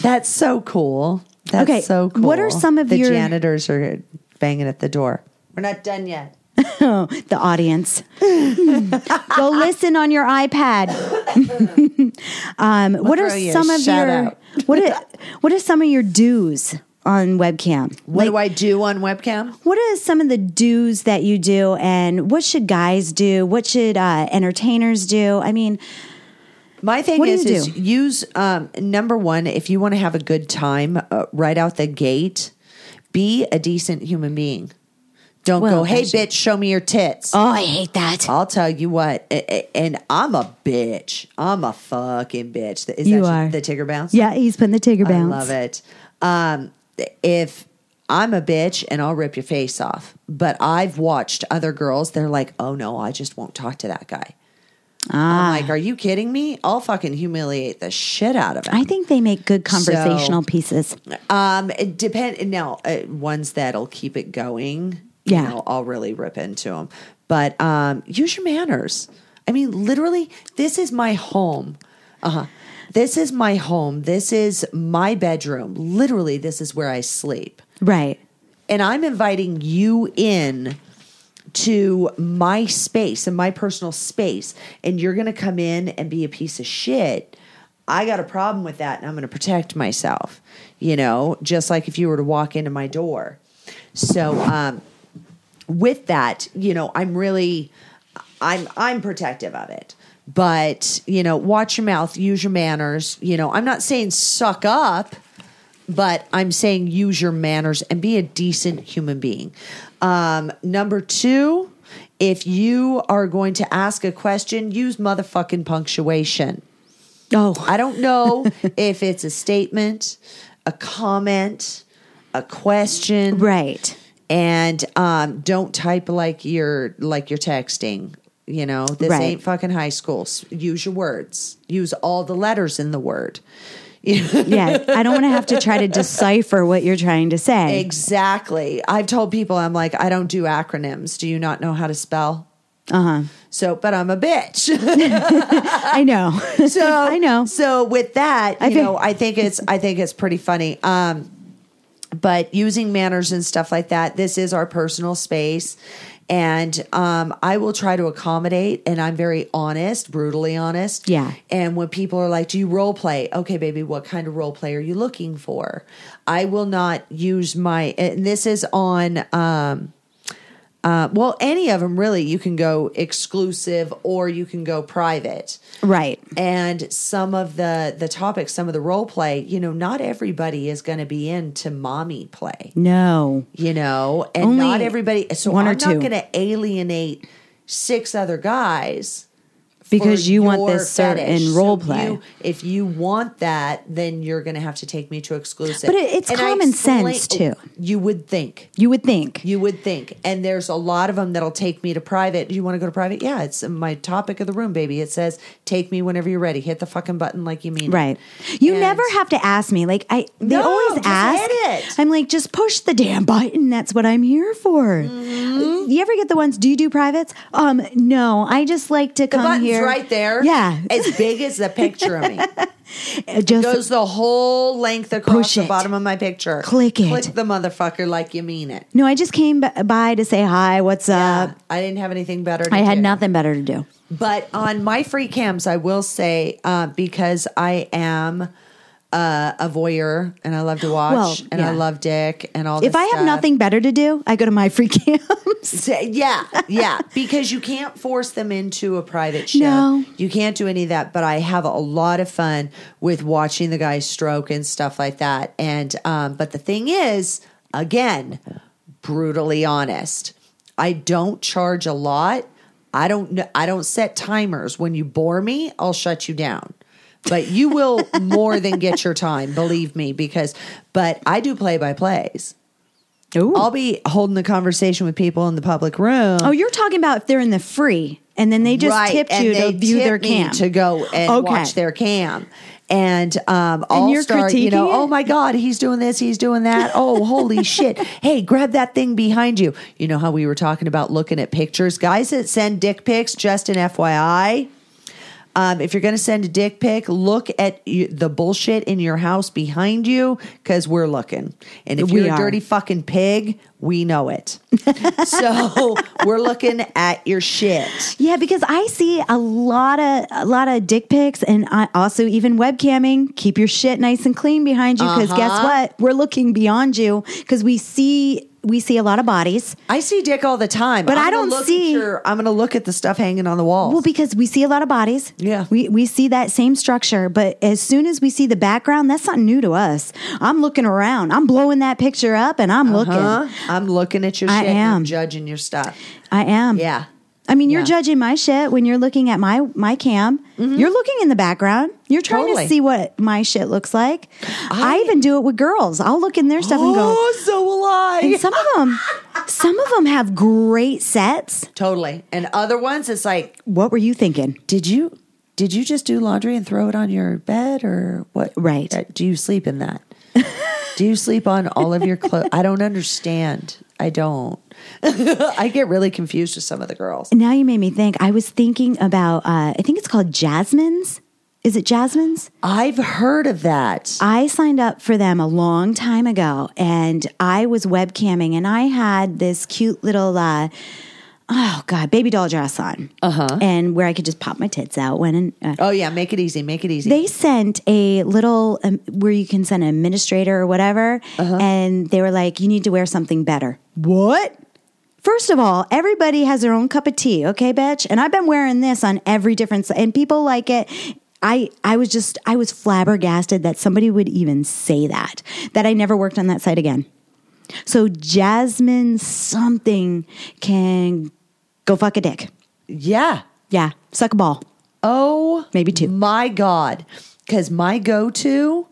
Speaker 3: That's so cool. That's
Speaker 2: Okay,
Speaker 3: so cool.
Speaker 2: what are some of
Speaker 3: the
Speaker 2: your-
Speaker 3: janitors are banging at the door? We're not done yet.
Speaker 2: the audience. Go listen on your iPad. um, what are some of your
Speaker 3: out.
Speaker 2: what are, what are some of your do's on webcam?
Speaker 3: What do I do on webcam?
Speaker 2: What are some of the do's that you do, and what should guys do? What should uh, entertainers do? I mean,
Speaker 3: My thing
Speaker 2: What do
Speaker 3: is, is use um, number one if you want to have a good time uh, right out the gate. Be a decent human being. Don't
Speaker 2: Well,
Speaker 3: go, hey bitch, show me your tits.
Speaker 2: oh, I hate that.
Speaker 3: I'll tell you what, and I'm a bitch. I'm a fucking bitch. Is
Speaker 2: You
Speaker 3: that
Speaker 2: are.
Speaker 3: the Tigger bounce?
Speaker 2: Yeah, he's putting the Tigger Bounce.
Speaker 3: I love it. Um, if I'm a bitch and I'll rip your face off, but I've watched other girls, they're like, oh no, I just won't talk to that guy.
Speaker 2: Ah.
Speaker 3: I'm like, are you kidding me? I'll fucking humiliate the shit out of him.
Speaker 2: I think they make good conversational pieces.
Speaker 3: Um, it depend now. Uh, ones that'll keep it going.
Speaker 2: Yeah.
Speaker 3: you know, I'll really rip into them. But um, use your manners. I mean, literally, this is my home. Uh huh. This is my home. This is my bedroom. Literally, this is where I sleep.
Speaker 2: Right.
Speaker 3: And I'm inviting you in to my space and my personal space, and you're going to come in and be a piece of shit. I got a problem with that, and I'm going to protect myself. You know, just like if you were to walk into my door. So, um, with that, you know, I'm really, I'm I'm protective of it. But you know, watch your mouth, use your manners. You know, I'm not saying suck up, but I'm saying use your manners and be a decent human being. Um, number two, if you are going to ask a question, use motherfucking punctuation.
Speaker 2: Oh,
Speaker 3: I don't know if it's a statement, a comment, a question,
Speaker 2: right.
Speaker 3: And um, don't type like you're like you're texting. You know, this
Speaker 2: Right.
Speaker 3: ain't fucking high school. Use your words. Use all the letters in the word.
Speaker 2: Yeah, I don't want to have to try to decipher what you're trying to say.
Speaker 3: Exactly. I've told people I'm like I don't do acronyms. Do you not know how to spell?
Speaker 2: Uh huh.
Speaker 3: So, but I'm a bitch.
Speaker 2: I know.
Speaker 3: so
Speaker 2: I know.
Speaker 3: So with that, you
Speaker 2: think-
Speaker 3: know, I think it's I think it's pretty funny. Um, but using manners and stuff like that, this is our personal space. And um, I will try to accommodate, and I'm very honest, brutally honest.
Speaker 2: Yeah.
Speaker 3: And when people are like, "Do you role play?" Okay, baby, what kind of role play are you looking for? I will not use my. And this is on. Um, uh, well, any of them really. You can go exclusive, or you can go private
Speaker 2: Right.
Speaker 3: and some of the the topics some of the role play you know not everybody is going to be into mommy play
Speaker 2: No.
Speaker 3: you know and
Speaker 2: Only
Speaker 3: not everybody so
Speaker 2: one or
Speaker 3: i'm
Speaker 2: two.
Speaker 3: not going to alienate six other guys
Speaker 2: Because you want this certain role
Speaker 3: So
Speaker 2: play.
Speaker 3: you- if you want that then you're going to have to take me to exclusive
Speaker 2: But it- it's
Speaker 3: And
Speaker 2: common sense, too.
Speaker 3: you would think
Speaker 2: You would think.
Speaker 3: you would think. And there's a lot of them that'll take me to private. Do you want to go to private? Yeah, it's my topic of the room, baby. It says, take me whenever you're ready. Hit the fucking button like you mean it."
Speaker 2: Right. You
Speaker 3: And-
Speaker 2: never have to ask me. Like I they
Speaker 3: No,
Speaker 2: always ask.
Speaker 3: it.
Speaker 2: I'm like, just push the damn button. That's what I'm here for.
Speaker 3: Mm-hmm.
Speaker 2: You ever get the ones, do you do privates? Um, no. I just like to
Speaker 3: The
Speaker 2: come
Speaker 3: button's
Speaker 2: here.
Speaker 3: right there.
Speaker 2: Yeah.
Speaker 3: As big as the picture of me.
Speaker 2: It just
Speaker 3: Goes the whole length across the
Speaker 2: it.
Speaker 3: bottom of my picture.
Speaker 2: Click it.
Speaker 3: Click the motherfucker like you mean it.
Speaker 2: No, I just came b- by to say hi, what's
Speaker 3: Yeah,
Speaker 2: up?
Speaker 3: I didn't have anything better to do.
Speaker 2: I had
Speaker 3: do.
Speaker 2: nothing better to do.
Speaker 3: But on MyFreeCams, I will say uh, because I am uh, a voyeur and I love to watch
Speaker 2: Well,
Speaker 3: and I love dick and all.
Speaker 2: If I have
Speaker 3: stuff.
Speaker 2: nothing better to do, I go to my free camps.
Speaker 3: Yeah, yeah, because you can't force them into a private show.
Speaker 2: No.
Speaker 3: You can't do any of that, but I have a lot of fun with watching the guys stroke and stuff like that. And um, but the thing is, again, brutally honest, I don't charge a lot. I don't I don't set timers. When you bore me, I'll shut you down. But you will more than get your time, believe me, because but I do play by plays.
Speaker 2: Ooh.
Speaker 3: I'll be holding a conversation with people in the public room.
Speaker 2: oh, you're talking about if they're in the free and then they just
Speaker 3: Right,
Speaker 2: tipped you to view their cam.
Speaker 3: to go and
Speaker 2: Okay.
Speaker 3: watch their cam. And um, I'll
Speaker 2: you're
Speaker 3: start, you know,
Speaker 2: it?
Speaker 3: oh my God, he's doing this, he's doing that. Oh, holy shit. Hey, grab that thing behind you. You know how we were talking about looking at pictures? Guys that send dick pics, just an FYI. Um, if you're going to send a dick pic, look at you, the bullshit in your house behind you because we're looking. And if
Speaker 2: We
Speaker 3: you're a dirty fucking pig, we know it. so we're looking at your shit.
Speaker 2: Yeah, because I see a lot of a lot of dick pics, and I also even webcamming. Keep your shit nice and clean behind you, because guess
Speaker 3: Uh-huh.
Speaker 2: what? We're looking beyond you because we see we see a lot of bodies.
Speaker 3: I see dick all the time,
Speaker 2: But
Speaker 3: I'm
Speaker 2: I don't
Speaker 3: look at
Speaker 2: see-
Speaker 3: Your, I'm going to look at the stuff hanging on the walls.
Speaker 2: Well, because we see a lot of bodies.
Speaker 3: Yeah.
Speaker 2: we we see that same structure, but as soon as we see the background, that's not new to us. I'm looking around. I'm blowing that picture up, and I'm
Speaker 3: huh?
Speaker 2: looking. Uh-huh.
Speaker 3: I'm looking at your shit.
Speaker 2: I
Speaker 3: and
Speaker 2: am.
Speaker 3: I'm judging your stuff.
Speaker 2: I am.
Speaker 3: Yeah.
Speaker 2: I mean, you're
Speaker 3: Yeah.
Speaker 2: judging my shit when you're looking at my my cam. You're looking in the background. You're trying
Speaker 3: Mm-hmm. Totally.
Speaker 2: to see what my shit looks like. I,
Speaker 3: I-
Speaker 2: even do it with girls. I'll look in their stuff and go.
Speaker 3: Oh, so will I.
Speaker 2: And some of them, some of them have great sets.
Speaker 3: totally. And other ones, it's like,
Speaker 2: What were you thinking?
Speaker 3: did you did you just do laundry and throw it on your bed or what?
Speaker 2: Right.
Speaker 3: Uh, Do you sleep in that? do you sleep on all of your clothes? I don't understand. I don't. I get really confused with some of the girls.
Speaker 2: Now you made me think. I was thinking about. Uh, I think it's called Jasmine's. Is it Jasmine's?
Speaker 3: I've heard of that.
Speaker 2: I signed up for them a long time ago and I was webcamming and I had this cute little uh oh god, baby doll dress on. Uh-huh. And where I could just pop my tits out when and uh,
Speaker 3: Oh yeah, make it easy. Make it easy.
Speaker 2: they sent a little um, where you can send an administrator or whatever
Speaker 3: Uh-huh.
Speaker 2: and they were like you need to wear something better. What? First of all, everybody has their own cup of tea, okay, bitch? And I've been wearing this on every different and people like it. I I was just I was flabbergasted that somebody would even say that. That I never worked on that site again. So Jasmine something can go fuck a dick.
Speaker 3: Yeah.
Speaker 2: Yeah, suck a ball.
Speaker 3: Oh,
Speaker 2: Maybe two.
Speaker 3: My God. Because my go to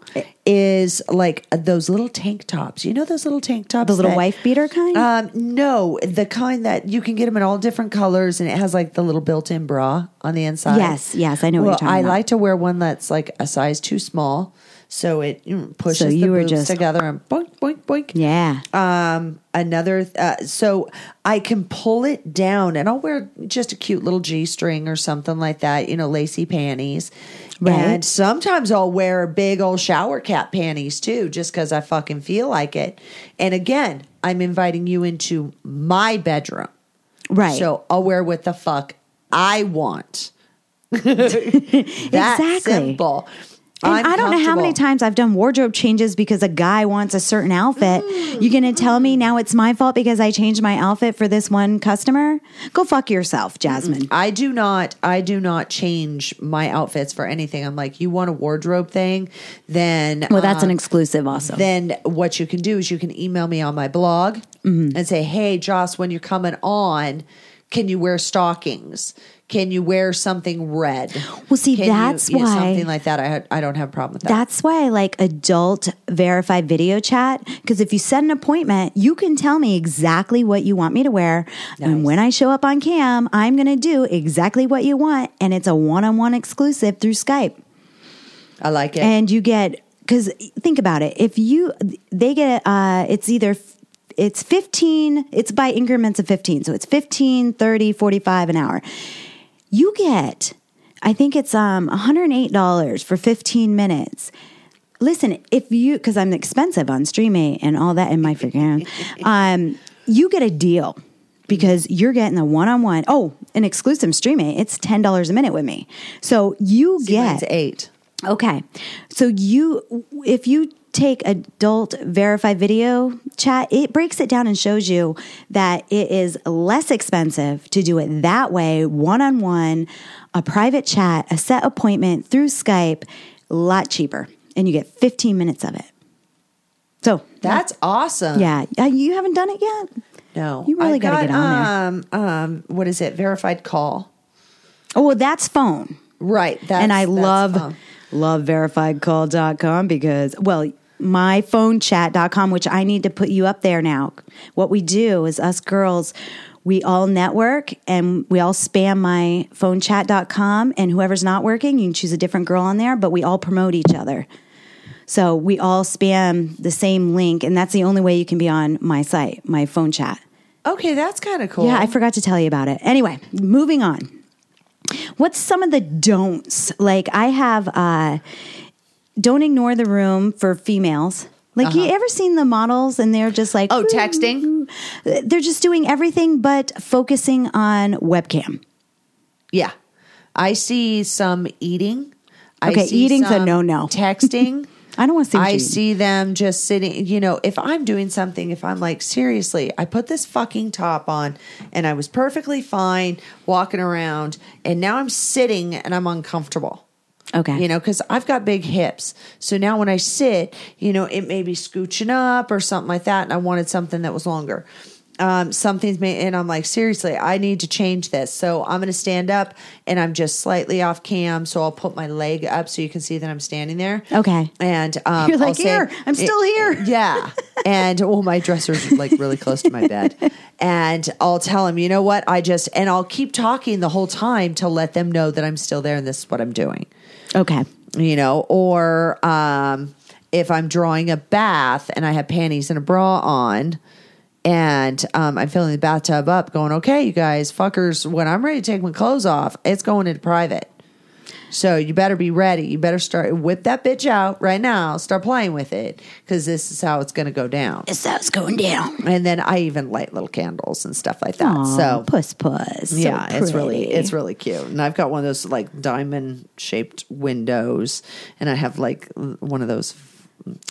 Speaker 3: is like those little tank tops. You know those little tank tops?
Speaker 2: The little
Speaker 3: that-
Speaker 2: wife beater kind?
Speaker 3: Um, no, the kind that you can get them in all different colors, and it has like the little built-in bra on the inside.
Speaker 2: Yes, yes, I know what you're
Speaker 3: Well, I
Speaker 2: about.
Speaker 3: like to wear one that's like a size too small, so it pushes
Speaker 2: So
Speaker 3: the
Speaker 2: you were
Speaker 3: boobs
Speaker 2: just-
Speaker 3: together and boink, boink, boink.
Speaker 2: yeah.
Speaker 3: Um, another, uh, so I can pull it down, and I'll wear just a cute little g string or something like that. You know, lacy panties.
Speaker 2: Right.
Speaker 3: And sometimes I'll wear big old shower cap panties too, just because I fucking feel like it. And again, I'm inviting you into my bedroom.
Speaker 2: right.
Speaker 3: So I'll wear what the fuck I want. That's
Speaker 2: Exactly.
Speaker 3: simple.
Speaker 2: And
Speaker 3: I'm
Speaker 2: I don't know how many times I've done wardrobe changes because a guy wants a certain outfit. You're gonna tell me now it's my fault because I changed my outfit for this one customer? Go fuck yourself, Jasmine.
Speaker 3: I do not I do not change my outfits for anything. I'm like, you want a wardrobe thing? Then
Speaker 2: Well, that's an
Speaker 3: um,
Speaker 2: exclusive also.
Speaker 3: then what you can do is you can email me on my blog
Speaker 2: Mm-hmm.
Speaker 3: and say, "Hey, Joss, when you're coming on, can you wear stockings? Can you wear something red?"
Speaker 2: Well, see,
Speaker 3: Can you-
Speaker 2: that's
Speaker 3: you know,
Speaker 2: why-
Speaker 3: something like that. I I don't have a problem with that.
Speaker 2: That's why I like adult verified video chat because if you set an appointment, you can tell me exactly what you want me to wear. And when I show up on cam, I'm going to do exactly what you want. And it's a one on one exclusive through Skype.
Speaker 3: I like it.
Speaker 2: and you get because think about it if you they get uh it's either it's 15 it's by increments of 15 so it's 15 30 45 an hour you get i think it's um $108 for 15 minutes listen if you because i'm expensive on streamate and all that in my freaking um you get a deal because you're getting a one-on-one oh an exclusive streamate it's $10 a minute with me so you
Speaker 3: See,
Speaker 2: get
Speaker 3: eight.
Speaker 2: Okay. So you if you take adult verified video chat, it breaks it down and shows you that it is less expensive to do it that way, one on one, a private chat, a set appointment through Skype, a lot cheaper. And you get 15 minutes of it. So
Speaker 3: That's awesome.
Speaker 2: yeah, Uh, you haven't done it yet?
Speaker 3: No,
Speaker 2: You really gotta get on
Speaker 3: Um, um, what is it? Verified call.
Speaker 2: Oh, well, that's phone.
Speaker 3: Right. That's,
Speaker 2: and I love
Speaker 3: um,
Speaker 2: love verifiedcall.com because well myphonechat.com which I need to put you up there now. What we do is us girls we all network and we all spam my phonechat.com and whoever's not working you can choose a different girl on there but we all promote each other. So we all spam the same link and that's the only way you can be on my site, my phone chat.
Speaker 3: okay, that's kind of cool.
Speaker 2: Yeah, I forgot to tell you about it. Anyway, moving on. What's some of the don'ts? Like I have uh don't ignore the room for females. Like you ever seen the models and they're just like
Speaker 3: Uh-huh. Oh, texting?
Speaker 2: They're just doing everything but focusing on webcam.
Speaker 3: Yeah. I see some eating. I
Speaker 2: Okay, eating's a no-no.
Speaker 3: Texting.
Speaker 2: I don't want to see
Speaker 3: I
Speaker 2: you-
Speaker 3: see them just sitting, you know, if I'm doing something, if I'm like, seriously, I put this fucking top on and I was perfectly fine walking around and now I'm sitting and I'm uncomfortable.
Speaker 2: Okay.
Speaker 3: You know, because I've got big hips. So now when I sit, you know, it may be scooching up or something like that. And I wanted something that was longer. Um, something's made, and I'm like, seriously, I need to change this. So I'm going to stand up and I'm just slightly off cam. So I'll put my leg up so you can see that I'm standing there.
Speaker 2: Okay.
Speaker 3: And um,
Speaker 2: You're like,
Speaker 3: I'll say-
Speaker 2: "Here, I'm still here."
Speaker 3: Yeah. And well, my dresser's like really close to my bed. And I'll tell them, you know what? I just, and I'll keep talking the whole time to let them know that I'm still there and this is what I'm doing
Speaker 2: Okay.
Speaker 3: you know, or um, if I'm drawing a bath and I have panties and a bra on, and um, I'm filling the bathtub up, going, okay, you guys, fuckers, when I'm ready to take my clothes off, it's going into private. So you better be ready. You better start whip that bitch out right now. Start playing with it because this is how it's going to go down.
Speaker 2: This is how it's going down.
Speaker 3: And then I even light little candles and stuff like that.
Speaker 2: Aw,
Speaker 3: so
Speaker 2: puss puss. So
Speaker 3: yeah, it's really it's really cute. And I've got one of those like diamond shaped windows, and I have like one of those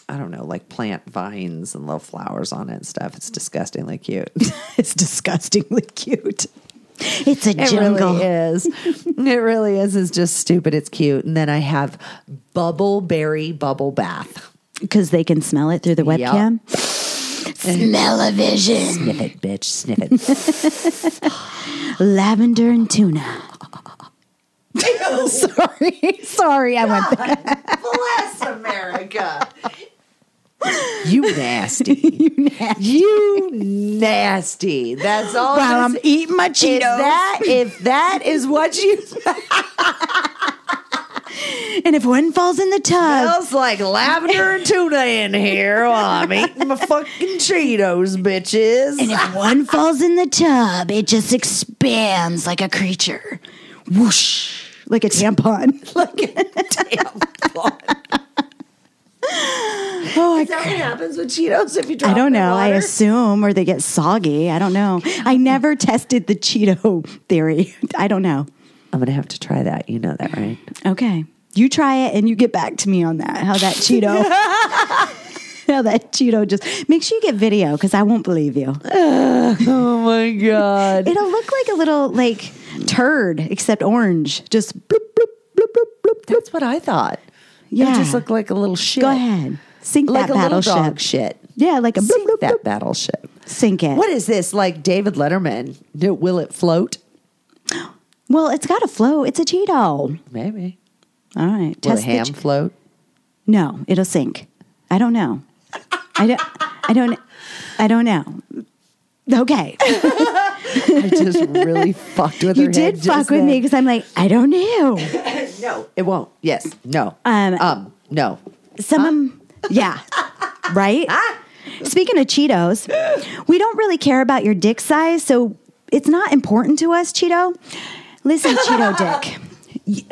Speaker 3: I don't know, like plant vines and little flowers on it and stuff. It's disgustingly cute.
Speaker 2: it's disgustingly cute. It's a
Speaker 3: It really is. it really is. It's just stupid. It's cute. And then I have bubble berry bubble bath.
Speaker 2: Because they can smell it through the
Speaker 3: Yep.
Speaker 2: webcam. Smell-o-vision.
Speaker 3: Sniff it, bitch. Sniff it.
Speaker 2: Lavender and tuna. sorry. Sorry, I went there.
Speaker 3: Bless America. You nasty. you nasty. You nasty. That's all.
Speaker 2: While
Speaker 3: I'm
Speaker 2: I'm eating my
Speaker 3: If
Speaker 2: Cheetos.
Speaker 3: that, if that is what you
Speaker 2: and if one falls in the tub,
Speaker 3: smells like lavender and tuna in here while I'm eating my fucking Cheetos, bitches.
Speaker 2: and if one falls in the tub, it just expands like a creature. Whoosh. Like a tampon.
Speaker 3: like a tampon.
Speaker 2: Oh,
Speaker 3: Is that what happens with Cheetos if you drop
Speaker 2: I don't know. I assume, or they get soggy. I don't know. I never tested the Cheeto theory. I don't know.
Speaker 3: I'm gonna have to try that. You know that, right?
Speaker 2: Okay. You try it and you get back to me on that. How that Cheeto. how that Cheeto just make sure you get video because I won't believe you.
Speaker 3: Oh my god!
Speaker 2: It'll look like a little like turd, except orange. Just bloop, bloop, bloop, bloop, bloop.
Speaker 3: That's what I thought.
Speaker 2: Yeah.
Speaker 3: it just looked like a little shit.
Speaker 2: Go ahead. Sink
Speaker 3: like
Speaker 2: that
Speaker 3: a little
Speaker 2: battleship.
Speaker 3: shit.
Speaker 2: Yeah, like a bloop,
Speaker 3: Sink
Speaker 2: bloop,
Speaker 3: that
Speaker 2: bloop.
Speaker 3: battleship.
Speaker 2: Sink it.
Speaker 3: What is this? Like David Letterman? Will it float?
Speaker 2: Well, it's got to float. It's a Cheeto.
Speaker 3: Maybe.
Speaker 2: All right.
Speaker 3: Will a
Speaker 2: Test
Speaker 3: ham float?
Speaker 2: No, it'll sink. I don't know. I don't. I don't. I don't know. Okay,
Speaker 3: I just really fucked with
Speaker 2: you
Speaker 3: her
Speaker 2: did
Speaker 3: head
Speaker 2: fuck
Speaker 3: just
Speaker 2: with me because I'm like, I don't know.
Speaker 3: No, it won't. Yes. No.
Speaker 2: Um,
Speaker 3: Um. No.
Speaker 2: Some, yeah, right. Speaking of Cheetos, we don't really care about your dick size, so it's not important to us, Cheeto. Listen, Cheeto dick.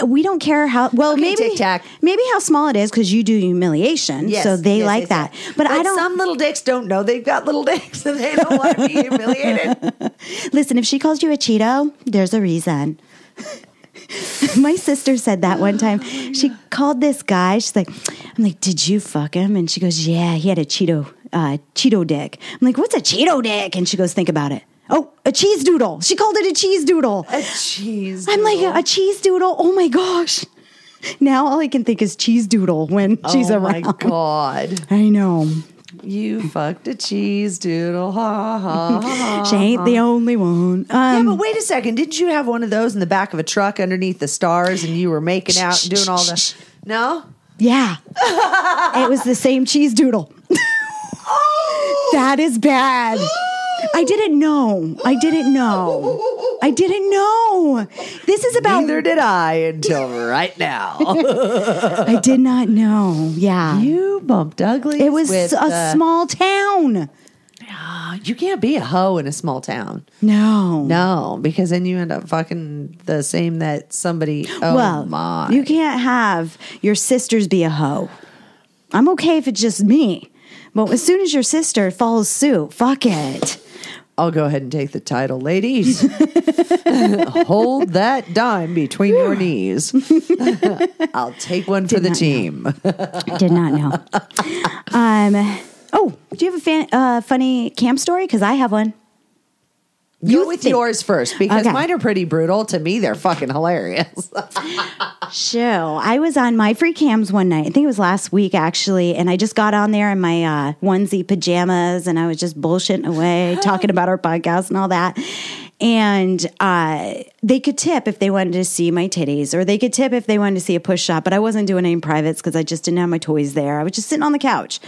Speaker 2: We don't care how well
Speaker 3: Okay,
Speaker 2: maybe
Speaker 3: Tic Tac.
Speaker 2: maybe how small it is because you do humiliation,
Speaker 3: Yes,
Speaker 2: so they
Speaker 3: yes,
Speaker 2: like
Speaker 3: yes,
Speaker 2: that.
Speaker 3: yes.
Speaker 2: But, I don't
Speaker 3: Some little dicks don't know they've got little dicks, and they don't want to be humiliated.
Speaker 2: Listen, if she calls you a Cheeto, there's a reason. My sister said that one time. She called this guy. She's like, I'm like, did you fuck him? And she goes, yeah, he had a Cheeto, uh, Cheeto dick. I'm like, what's a Cheeto dick? And she goes, think about it. Oh, a cheese doodle. She called it a cheese doodle.
Speaker 3: A cheese.
Speaker 2: I'm like, a cheese doodle. Oh my gosh. Now all I can think is cheese doodle when she's
Speaker 3: oh my god!
Speaker 2: I know.
Speaker 3: You fucked a cheese doodle. Ha ha ha.
Speaker 2: She ain't the only one.
Speaker 3: Yeah,
Speaker 2: Um,
Speaker 3: but wait a second. Didn't you have one of those in the back of a truck underneath the stars, and you were making out and doing all the? No.
Speaker 2: Yeah. it was the same cheese doodle. that is bad. I didn't know. I didn't know. I didn't know. This is about.
Speaker 3: Neither did I until right now.
Speaker 2: I did not know. Yeah.
Speaker 3: you bumped ugly.
Speaker 2: it was
Speaker 3: with,
Speaker 2: a
Speaker 3: uh,
Speaker 2: small town.
Speaker 3: You can't be a hoe in a small town.
Speaker 2: No.
Speaker 3: No, because then you end up fucking the same that somebody. Oh
Speaker 2: well,
Speaker 3: my!
Speaker 2: you can't have your sisters be a hoe. I'm okay if it's just me. But as soon as your sister follows suit, fuck it.
Speaker 3: I'll go ahead and take the title, ladies. Hold that dime between your knees. I'll take one for the
Speaker 2: not
Speaker 3: team.
Speaker 2: I did not know. um. Oh, do you have a fan, uh, funny camp story? Because I have one.
Speaker 3: Go with
Speaker 2: think-
Speaker 3: yours first because
Speaker 2: Okay.
Speaker 3: mine are pretty brutal. To me, they're fucking hilarious.
Speaker 2: Show. I was on MyFreeCams one night. I think it was last week actually, and I just got on there in my uh, onesie pajamas, and I was just bullshitting away, talking about our podcast and all that. And uh, they could tip if they wanted to see my titties, or they could tip if they wanted to see a push shot. But I wasn't doing any privates because I just didn't have my toys there. I was just sitting on the couch,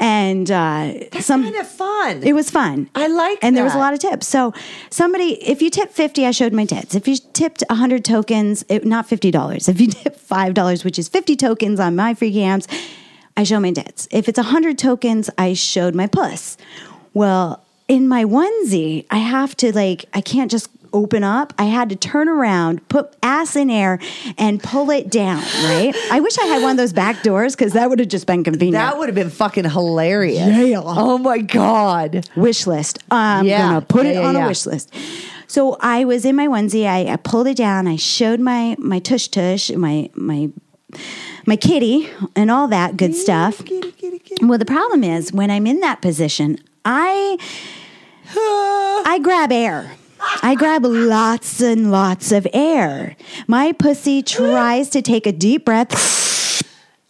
Speaker 2: and uh, some
Speaker 3: kind of fun.
Speaker 2: It was fun.
Speaker 3: I like
Speaker 2: And there was a lot of tips. So somebody, if you tip 50, I showed my tits. If you tipped 100 tokens, it, not $50. If you tip $5, which is 50 tokens on MyFreeCams, I show my tits. If it's 100 tokens, I showed my puss. Well, in my onesie, I have to like, I can't just open up. I had to turn around, put ass in air, and pull it down, right? I wish I had one of those back doors because that would have just been convenient.
Speaker 3: that would have been fucking hilarious.
Speaker 2: Yeah.
Speaker 3: Oh my god.
Speaker 2: wish list. I'm
Speaker 3: Yeah.
Speaker 2: gonna put
Speaker 3: Yeah,
Speaker 2: it
Speaker 3: yeah,
Speaker 2: on a wish list. So I was in my onesie. I, I pulled it down. I showed my my tush tush, my my my kitty and all that good stuff.
Speaker 3: Kitty, kitty, kitty.
Speaker 2: Well, the problem is when I'm in that position, I I grab air. I grab lots and lots of air. My pussy tries to take a deep breath.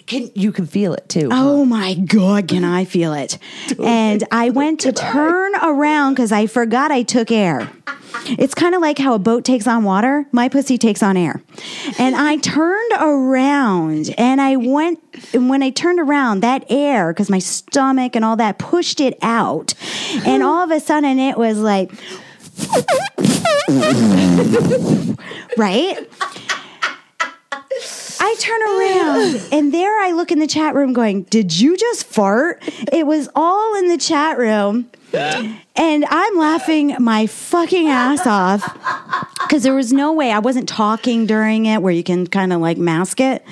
Speaker 3: Can you can feel it too?
Speaker 2: Oh my God, can I feel it? And I went to turn around because I forgot I took air. It's kind of like how a boat takes on water. My pussy takes on air. And I turned around and I went, and when I turned around, that air, because my stomach and all that pushed it out. And all of a sudden it was like, right? I turn around and there I look in the chat room going, Did you just fart? It was all in the chat room. And I'm laughing my fucking ass off because there was no way I wasn't talking during it where you can kind of like mask it.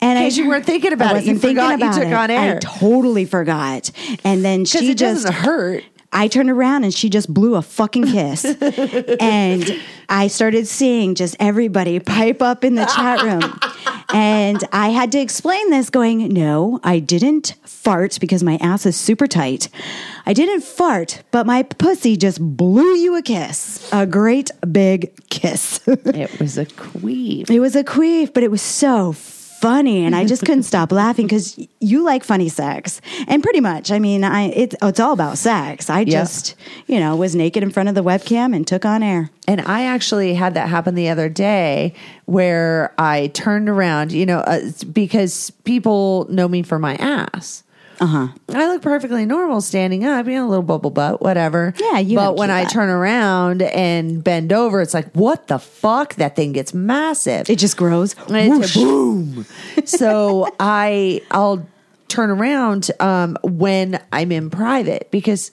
Speaker 2: And I
Speaker 3: you weren't thinking about
Speaker 2: I
Speaker 3: it. You
Speaker 2: thinking
Speaker 3: forgot you took
Speaker 2: it.
Speaker 3: on air.
Speaker 2: I totally forgot. And then she
Speaker 3: it
Speaker 2: just
Speaker 3: doesn't hurt.
Speaker 2: I turned around and she just blew a fucking kiss. and I started seeing just everybody pipe up in the chat room. And I had to explain this going, no, I didn't fart because my ass is super tight. I didn't fart, but my pussy just blew you a kiss. A great big kiss.
Speaker 3: It was a queef.
Speaker 2: it was a queef, but it was so funny and I just couldn't stop laughing because you like funny sex. And pretty much, I mean, I it's it's all about sex. I just, you know, was naked in front of the webcam and took on air.
Speaker 3: And I actually had that happen the other day where I turned around, you know, uh, because people know me for my ass.
Speaker 2: Uh-huh.
Speaker 3: I look perfectly normal standing up, you know, a little bubble butt, whatever.
Speaker 2: Yeah, you
Speaker 3: But when I
Speaker 2: butt.
Speaker 3: turn around and bend over, it's like, what the fuck? That thing gets massive.
Speaker 2: It just grows.
Speaker 3: And
Speaker 2: Whoosh.
Speaker 3: boom. so I I'll turn around um, when I'm in private because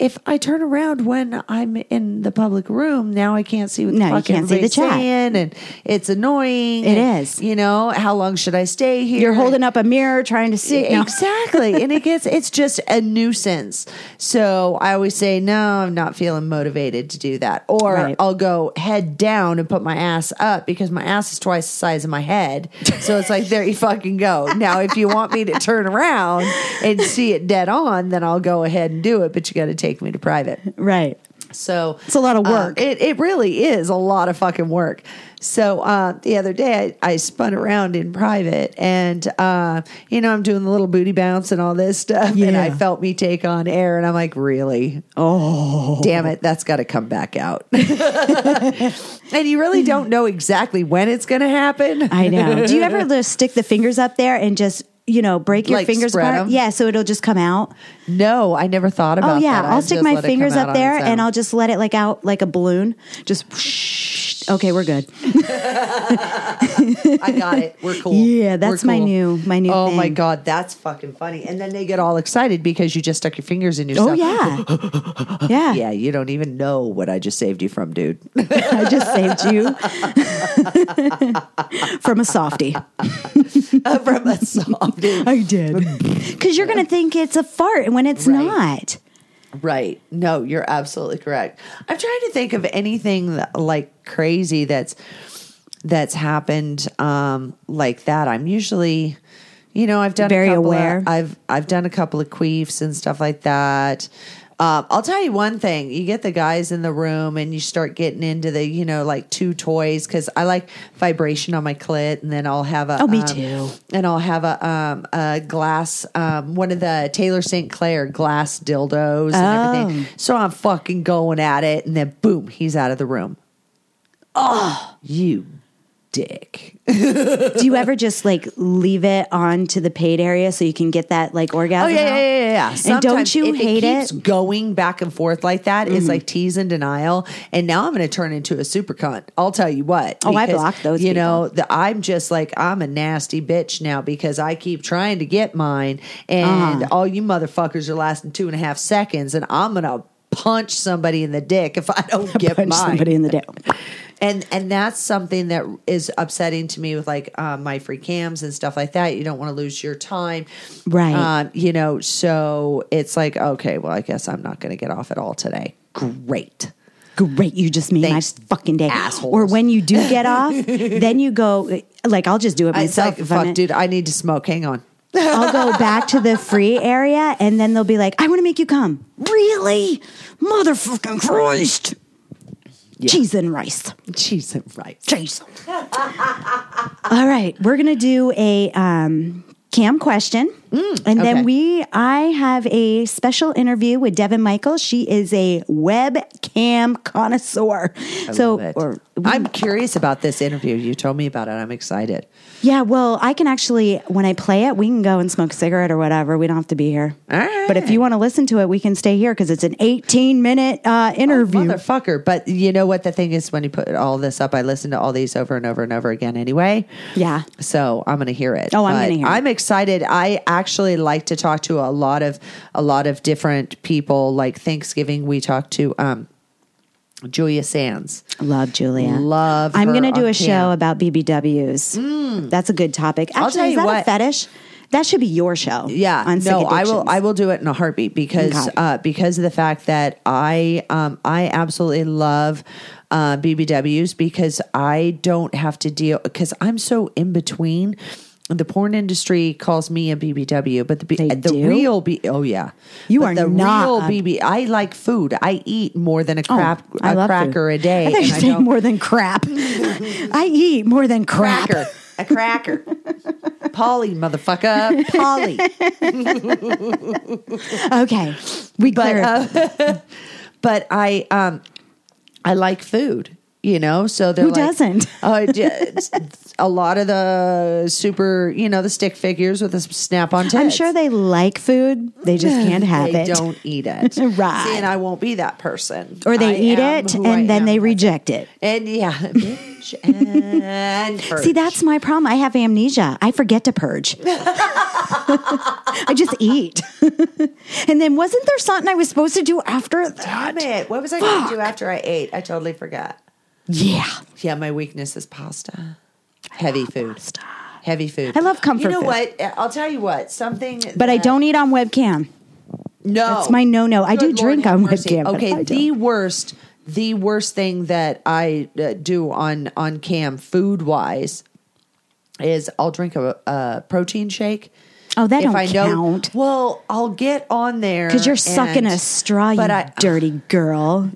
Speaker 3: if I turn around when I'm in the public room, now I can't see what the
Speaker 2: No, you can't see the chat.
Speaker 3: saying, and it's annoying.
Speaker 2: It
Speaker 3: and,
Speaker 2: is.
Speaker 3: You know, how long should I stay here?
Speaker 2: You're holding up a mirror trying to see. No.
Speaker 3: Exactly. and it gets it's just a nuisance. So I always say, no, I'm not feeling motivated to do that. Or
Speaker 2: Right.
Speaker 3: I'll go head down and put my ass up because my ass is twice the size of my head. So it's like there you fucking go. Now if you want me to turn around and see it dead on, then I'll go ahead and do it, but you gotta take me to private.
Speaker 2: Right.
Speaker 3: So
Speaker 2: It's a lot of
Speaker 3: uh,
Speaker 2: work.
Speaker 3: it it really is a lot of fucking work. So uh, the other day I, I spun around in private and uh, you know I'm doing the little booty bounce and all this stuff and I felt me take on air and I'm like really
Speaker 2: Oh.
Speaker 3: damn it that's got to come back out and you really don't know exactly when it's going to happen.
Speaker 2: I know. Do you ever just stick the fingers up there and just, you know, break your
Speaker 3: Like
Speaker 2: fingers apart?
Speaker 3: 'em?
Speaker 2: Yeah, so it'll just come out.
Speaker 3: no, I never thought oh, about.
Speaker 2: Oh yeah,
Speaker 3: that.
Speaker 2: I'll stick my fingers up there and. I'll just let it like out like a balloon. Just whoosh. okay, we're good.
Speaker 3: I got it. We're cool.
Speaker 2: Yeah, that's
Speaker 3: We're
Speaker 2: my new- my new
Speaker 3: Oh my god, that's fucking funny. And then they get all excited because you just stuck your fingers in yourself.
Speaker 2: Oh yeah, yeah.
Speaker 3: Yeah, you don't even know what I just saved you from, dude.
Speaker 2: I just saved you from a softie.
Speaker 3: from a soft
Speaker 2: I did because you're gonna think it's a fart when it's
Speaker 3: Right.
Speaker 2: not.
Speaker 3: Right. No, you're absolutely correct. I'm trying to think of anything that, like crazy that's that's happened um like that. I'm usually you know, I've done
Speaker 2: Very
Speaker 3: a couple
Speaker 2: aware.
Speaker 3: Of, I've I've done a couple of queefs and stuff like that. Um, I'll tell you one thing: you get the guys in the room, and you start getting into the, you know, like two toys because I like vibration on my clit, and then I'll have a
Speaker 2: Oh, me
Speaker 3: um,
Speaker 2: too.
Speaker 3: and I'll have a um, a glass, um, one of the Taylor St. Clair glass dildos and
Speaker 2: Oh.
Speaker 3: everything. So I'm fucking going at it, and then boom, he's out of the room. Oh, you dick!
Speaker 2: Do you ever just like leave it on to the paid area so you can get that like
Speaker 3: Oh
Speaker 2: orgasm?
Speaker 3: yeah, yeah,
Speaker 2: out?
Speaker 3: yeah, yeah. yeah.
Speaker 2: And don't you hate
Speaker 3: it? Keeps
Speaker 2: it?
Speaker 3: going back and forth like that. It's like tease and denial. And now I'm going to turn into a super cunt. I'll tell you what.
Speaker 2: Oh, I block those
Speaker 3: You know, the, I'm just like I'm a nasty bitch now because I keep trying to get mine, and
Speaker 2: Uh-huh.
Speaker 3: all you motherfuckers are lasting two and a half seconds, and I'm gonna punch somebody in the dick if I don't get
Speaker 2: Punch
Speaker 3: mine
Speaker 2: somebody in the dick.
Speaker 3: and and that's something that is upsetting to me with like um, MyFreeCams and stuff like that. You don't want to lose your time,
Speaker 2: Right.
Speaker 3: Um, you know, so it's like okay, well, I guess I'm not going to get off at all today. Great.
Speaker 2: Great, you just made
Speaker 3: Thanks,
Speaker 2: my fucking day.
Speaker 3: assholes.
Speaker 2: Or when you do get off, then you go like I'll just do it
Speaker 3: It's
Speaker 2: myself.
Speaker 3: like,
Speaker 2: if I'm
Speaker 3: fuck, dude, I need to smoke. Hang on.
Speaker 2: I'll go back to the free area and then they'll be like, I want to make you come. Really? Motherfucking Christ. Cheese and rice.
Speaker 3: Cheese and rice.
Speaker 2: Cheese. All right. We're going to do a um, cam question. And
Speaker 3: okay.
Speaker 2: then we, I have a special interview with Devon Michaels. She is a webcam connoisseur. so,
Speaker 3: Love it.
Speaker 2: or
Speaker 3: I'm curious about this interview. You told me about it. I'm excited.
Speaker 2: Yeah, well, I can actually, when I play it, we can go and smoke a cigarette or whatever. We don't have to be here.
Speaker 3: All right.
Speaker 2: But if you want to listen to it, we can stay here because it's an 18 minute uh, interview.
Speaker 3: Motherfucker. But you know what the thing is when you put all this up, I listen to all these over and over and over again anyway.
Speaker 2: yeah.
Speaker 3: So I'm going to hear it.
Speaker 2: Oh, I'm gonna hear it.
Speaker 3: I'm excited. I actually like to talk to a lot of a lot of different people. Like Thanksgiving, we talked to um, Julia Sands.
Speaker 2: Love Julia.
Speaker 3: Love
Speaker 2: I'm going to do a show about BBWs. That's a good topic. Actually,
Speaker 3: I'll tell
Speaker 2: is
Speaker 3: you
Speaker 2: that a fetish? That should be your show.
Speaker 3: Yeah,
Speaker 2: on
Speaker 3: no, I will. I will do it in a heartbeat because uh, because of the fact that I um, I absolutely love uh, BBWs because I don't have to deal because I'm so in between. The porn industry calls me a BBW, but the B- the
Speaker 2: do?
Speaker 3: real B oh yeah,
Speaker 2: You
Speaker 3: But
Speaker 2: are
Speaker 3: the real
Speaker 2: a-
Speaker 3: BB. I like food. I eat more than a
Speaker 2: Oh,
Speaker 3: crap
Speaker 2: I
Speaker 3: a cracker
Speaker 2: food.
Speaker 3: a day.
Speaker 2: I thought you
Speaker 3: and I
Speaker 2: saying more than crap. I eat more than crap.
Speaker 3: cracker, a cracker. Polly, motherfucker, Polly.
Speaker 2: Okay, we
Speaker 3: but
Speaker 2: clear.
Speaker 3: uh, but I um I like food, you know. So they're
Speaker 2: Who
Speaker 3: like,
Speaker 2: doesn't?
Speaker 3: Uh, a lot of the super, you know, the stick figures with the snap on tits.
Speaker 2: I'm sure they like food. They just can't have
Speaker 3: they
Speaker 2: it.
Speaker 3: don't eat it,
Speaker 2: Right.
Speaker 3: See, and I won't be that person,
Speaker 2: or they
Speaker 3: I
Speaker 2: eat it and
Speaker 3: I
Speaker 2: then
Speaker 3: am.
Speaker 2: they reject it.
Speaker 3: And yeah, bitch and
Speaker 2: See, that's my problem. I have amnesia. I forget to purge. I just eat. and then wasn't there something I was supposed to do after that?
Speaker 3: Damn it! What was I going to do after I ate? I totally forgot.
Speaker 2: Yeah.
Speaker 3: Yeah, my weakness is pasta. Heavy food. Heavy food.
Speaker 2: I love comfort
Speaker 3: You know
Speaker 2: food.
Speaker 3: what? I'll tell you what. Something.
Speaker 2: But I don't eat on webcam.
Speaker 3: No,
Speaker 2: That's my no-no. I do
Speaker 3: Good
Speaker 2: drink on
Speaker 3: mercy.
Speaker 2: webcam,
Speaker 3: Okay, the worst, the worst thing that I uh, do on on cam food wise is I'll drink a, a protein shake.
Speaker 2: Oh, that
Speaker 3: if
Speaker 2: don't
Speaker 3: I know,
Speaker 2: count.
Speaker 3: well, I'll get on there
Speaker 2: Because you're sucking
Speaker 3: and-
Speaker 2: a straw, you
Speaker 3: I,
Speaker 2: dirty girl.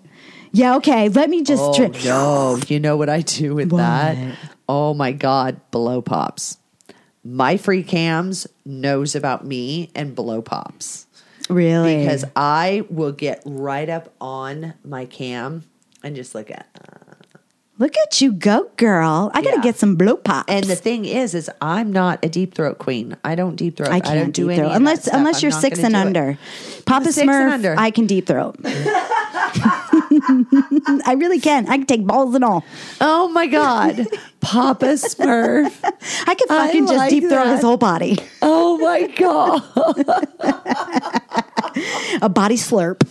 Speaker 2: Yeah, okay. Let me just
Speaker 3: oh
Speaker 2: drink.
Speaker 3: no, you know what I do with
Speaker 2: What?
Speaker 3: that? Oh my god, blow pops. MyFreeCams knows about me and blow pops.
Speaker 2: Really?
Speaker 3: because I will get right up on my cam and just look at.
Speaker 2: Uh, look at you go, girl. I got to
Speaker 3: Yeah.
Speaker 2: get some blow pops.
Speaker 3: And the thing is, is I'm not a deep throat queen. I don't deep throat.
Speaker 2: I
Speaker 3: don't
Speaker 2: can't
Speaker 3: do
Speaker 2: deep
Speaker 3: any
Speaker 2: throat unless unless you're six and
Speaker 3: do it.
Speaker 2: under. Papa
Speaker 3: Six and
Speaker 2: Smurf,
Speaker 3: under.
Speaker 2: I can deep throat. I really can. I can take balls and all.
Speaker 3: Oh my god, Papa Smurf.
Speaker 2: I can
Speaker 3: I
Speaker 2: fucking just
Speaker 3: like
Speaker 2: deep throat his whole body.
Speaker 3: Oh my god.
Speaker 2: A body slurp.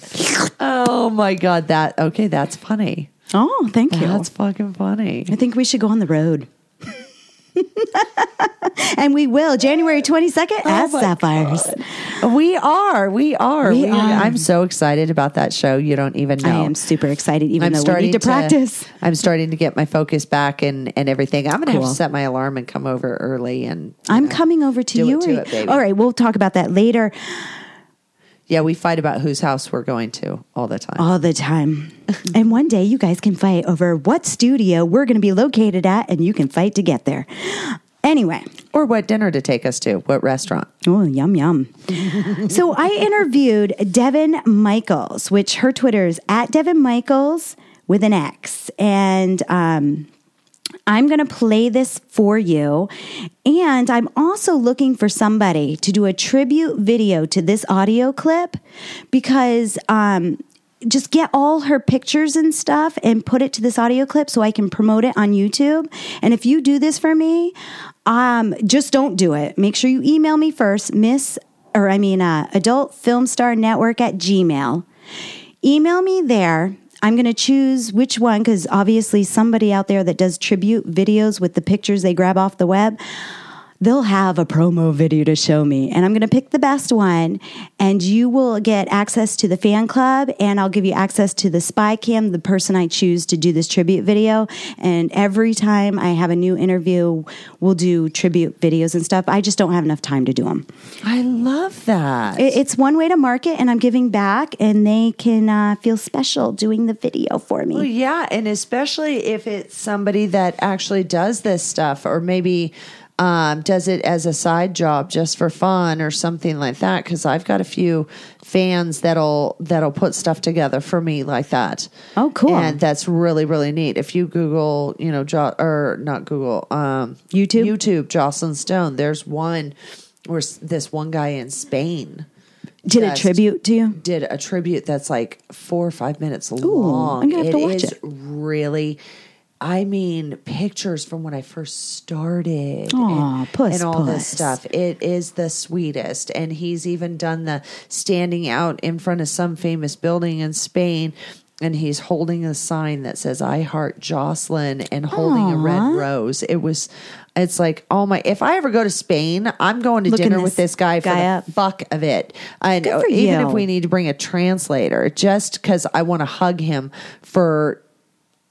Speaker 3: Oh my god. That okay. That's funny.
Speaker 2: Oh, thank you.
Speaker 3: That's fucking funny.
Speaker 2: I think we should go on the road. and we will January 22nd at
Speaker 3: Oh
Speaker 2: Sapphires.
Speaker 3: We are. We are.
Speaker 2: We are.
Speaker 3: I'm so excited about that show. You don't even know.
Speaker 2: I am super excited, even
Speaker 3: I'm
Speaker 2: though we
Speaker 3: starting
Speaker 2: need to practice.
Speaker 3: I'm starting to get my focus back and and everything. I'm going to have to set my alarm and come over early. And
Speaker 2: I'm
Speaker 3: know,
Speaker 2: coming over to you.
Speaker 3: To it.
Speaker 2: All right, we'll talk about that later.
Speaker 3: Yeah, we fight about whose house we're going to all the time.
Speaker 2: All the time. and one day you guys can fight over what studio we're going to be located at, and you can fight to get there. Anyway,
Speaker 3: Or what dinner to take us to? What restaurant?
Speaker 2: oh, yum, yum. so I interviewed Devon Michaels, which her Twitter is at Devon Michaels with an X. And, um, I'm going to play this for you. And I'm also looking for somebody to do a tribute video to this audio clip because um, just get all her pictures and stuff and put it to this audio clip so I can promote it on YouTube. And if you do this for me, um, just don't do it. Make sure you email me first, Miss, or I mean, uh, Adult Film Star Network at Gmail. Email me there. I'm going to choose which one because obviously somebody out there that does tribute videos with the pictures they grab off the web. They'll have a promo video to show me, and I'm going to pick the best one, and you will get access to the fan club, and I'll give you access to the spy cam, the person I choose to do this tribute video. And every time I have a new interview, we'll do tribute videos and stuff. I just don't have enough time to do them.
Speaker 3: I love that.
Speaker 2: It, it's one way to market, and I'm giving back, and they can uh, feel special doing the video for me.
Speaker 3: Well, yeah, and especially if it's somebody that actually does this stuff, or maybe um, does it as a side job just for fun or something like that. Because I've got a few fans that'll that'll put stuff together for me like that.
Speaker 2: Oh, cool.
Speaker 3: And that's really really neat. If you Google, you know, jo- or not Google, um,
Speaker 2: YouTube?
Speaker 3: YouTube, Jocelyn Stone. There's one where this one guy in Spain
Speaker 2: Did a tribute to you?
Speaker 3: did a tribute that's like four or five minutes long.
Speaker 2: I'm gonna have to watch
Speaker 3: is
Speaker 2: it.
Speaker 3: really. I mean, pictures from when I first started
Speaker 2: Aw,
Speaker 3: and,
Speaker 2: puss,
Speaker 3: and all this stuff. It is the sweetest. And he's even done the standing out in front of some famous building in Spain. And he's holding a sign that says "I heart Jocelyn" and holding a red rose. It was, it's like, oh my! If I ever go to Spain, I'm going to
Speaker 2: Looking
Speaker 3: dinner
Speaker 2: this
Speaker 3: with this guy for
Speaker 2: guy
Speaker 3: the
Speaker 2: up.
Speaker 3: fuck of it. I know,
Speaker 2: for
Speaker 3: even
Speaker 2: you.
Speaker 3: if we need to bring a translator, just because I want to hug him for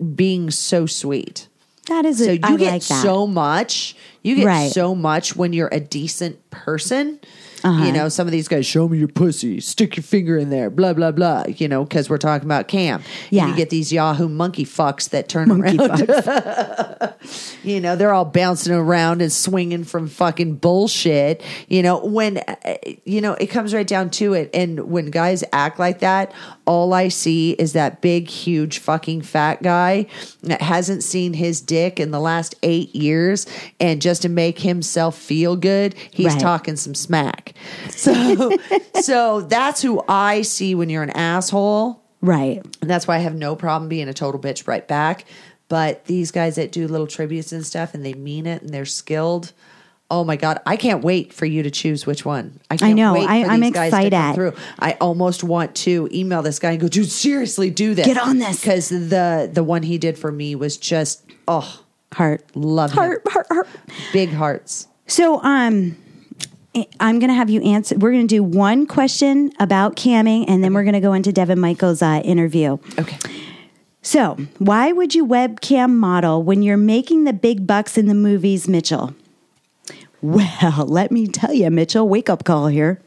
Speaker 3: being so sweet.
Speaker 2: That is,
Speaker 3: So
Speaker 2: a,
Speaker 3: you
Speaker 2: I
Speaker 3: get
Speaker 2: like that.
Speaker 3: so much. You get
Speaker 2: Right.
Speaker 3: so much when you're a decent person.
Speaker 2: Uh-huh.
Speaker 3: You know, some of these guys show me your pussy, stick your finger in there, blah blah blah. You know, because we're talking about Cam.
Speaker 2: Yeah.
Speaker 3: you get these Yahoo monkey fucks that turn
Speaker 2: Monkey
Speaker 3: around.
Speaker 2: fucks.
Speaker 3: You know, they're all bouncing around and swinging from fucking bullshit. You know, when, uh, you know, it comes right down to it. And when guys act like that, all I see is that big, huge fucking fat guy that hasn't seen his dick in the last eight years. And just to make himself feel good, he's
Speaker 2: Right.
Speaker 3: talking some smack. So, so that's who I see when you're an asshole.
Speaker 2: right.
Speaker 3: And that's why I have no problem being a total bitch right back. But these guys that do little tributes and stuff and they mean it and they're skilled. Oh my God. I can't wait for you to choose which one. I can't
Speaker 2: know.
Speaker 3: wait
Speaker 2: I-
Speaker 3: for
Speaker 2: I'm
Speaker 3: these guys to come
Speaker 2: excited.
Speaker 3: through. I almost want to email this guy and go, dude, seriously do this.
Speaker 2: Get on this.
Speaker 3: Because the the one he did for me was just oh
Speaker 2: Heart.
Speaker 3: love him.
Speaker 2: Heart, heart, heart.
Speaker 3: Big hearts.
Speaker 2: So, um, I'm going to have you answer. We're going to do one question about camming, and then we're going to go into Devon Michael's uh, interview.
Speaker 3: Okay.
Speaker 2: So, why would you webcam model when you're making the big bucks in the movies, Mitchell? Well, let me tell you, Mitchell, wake up call here.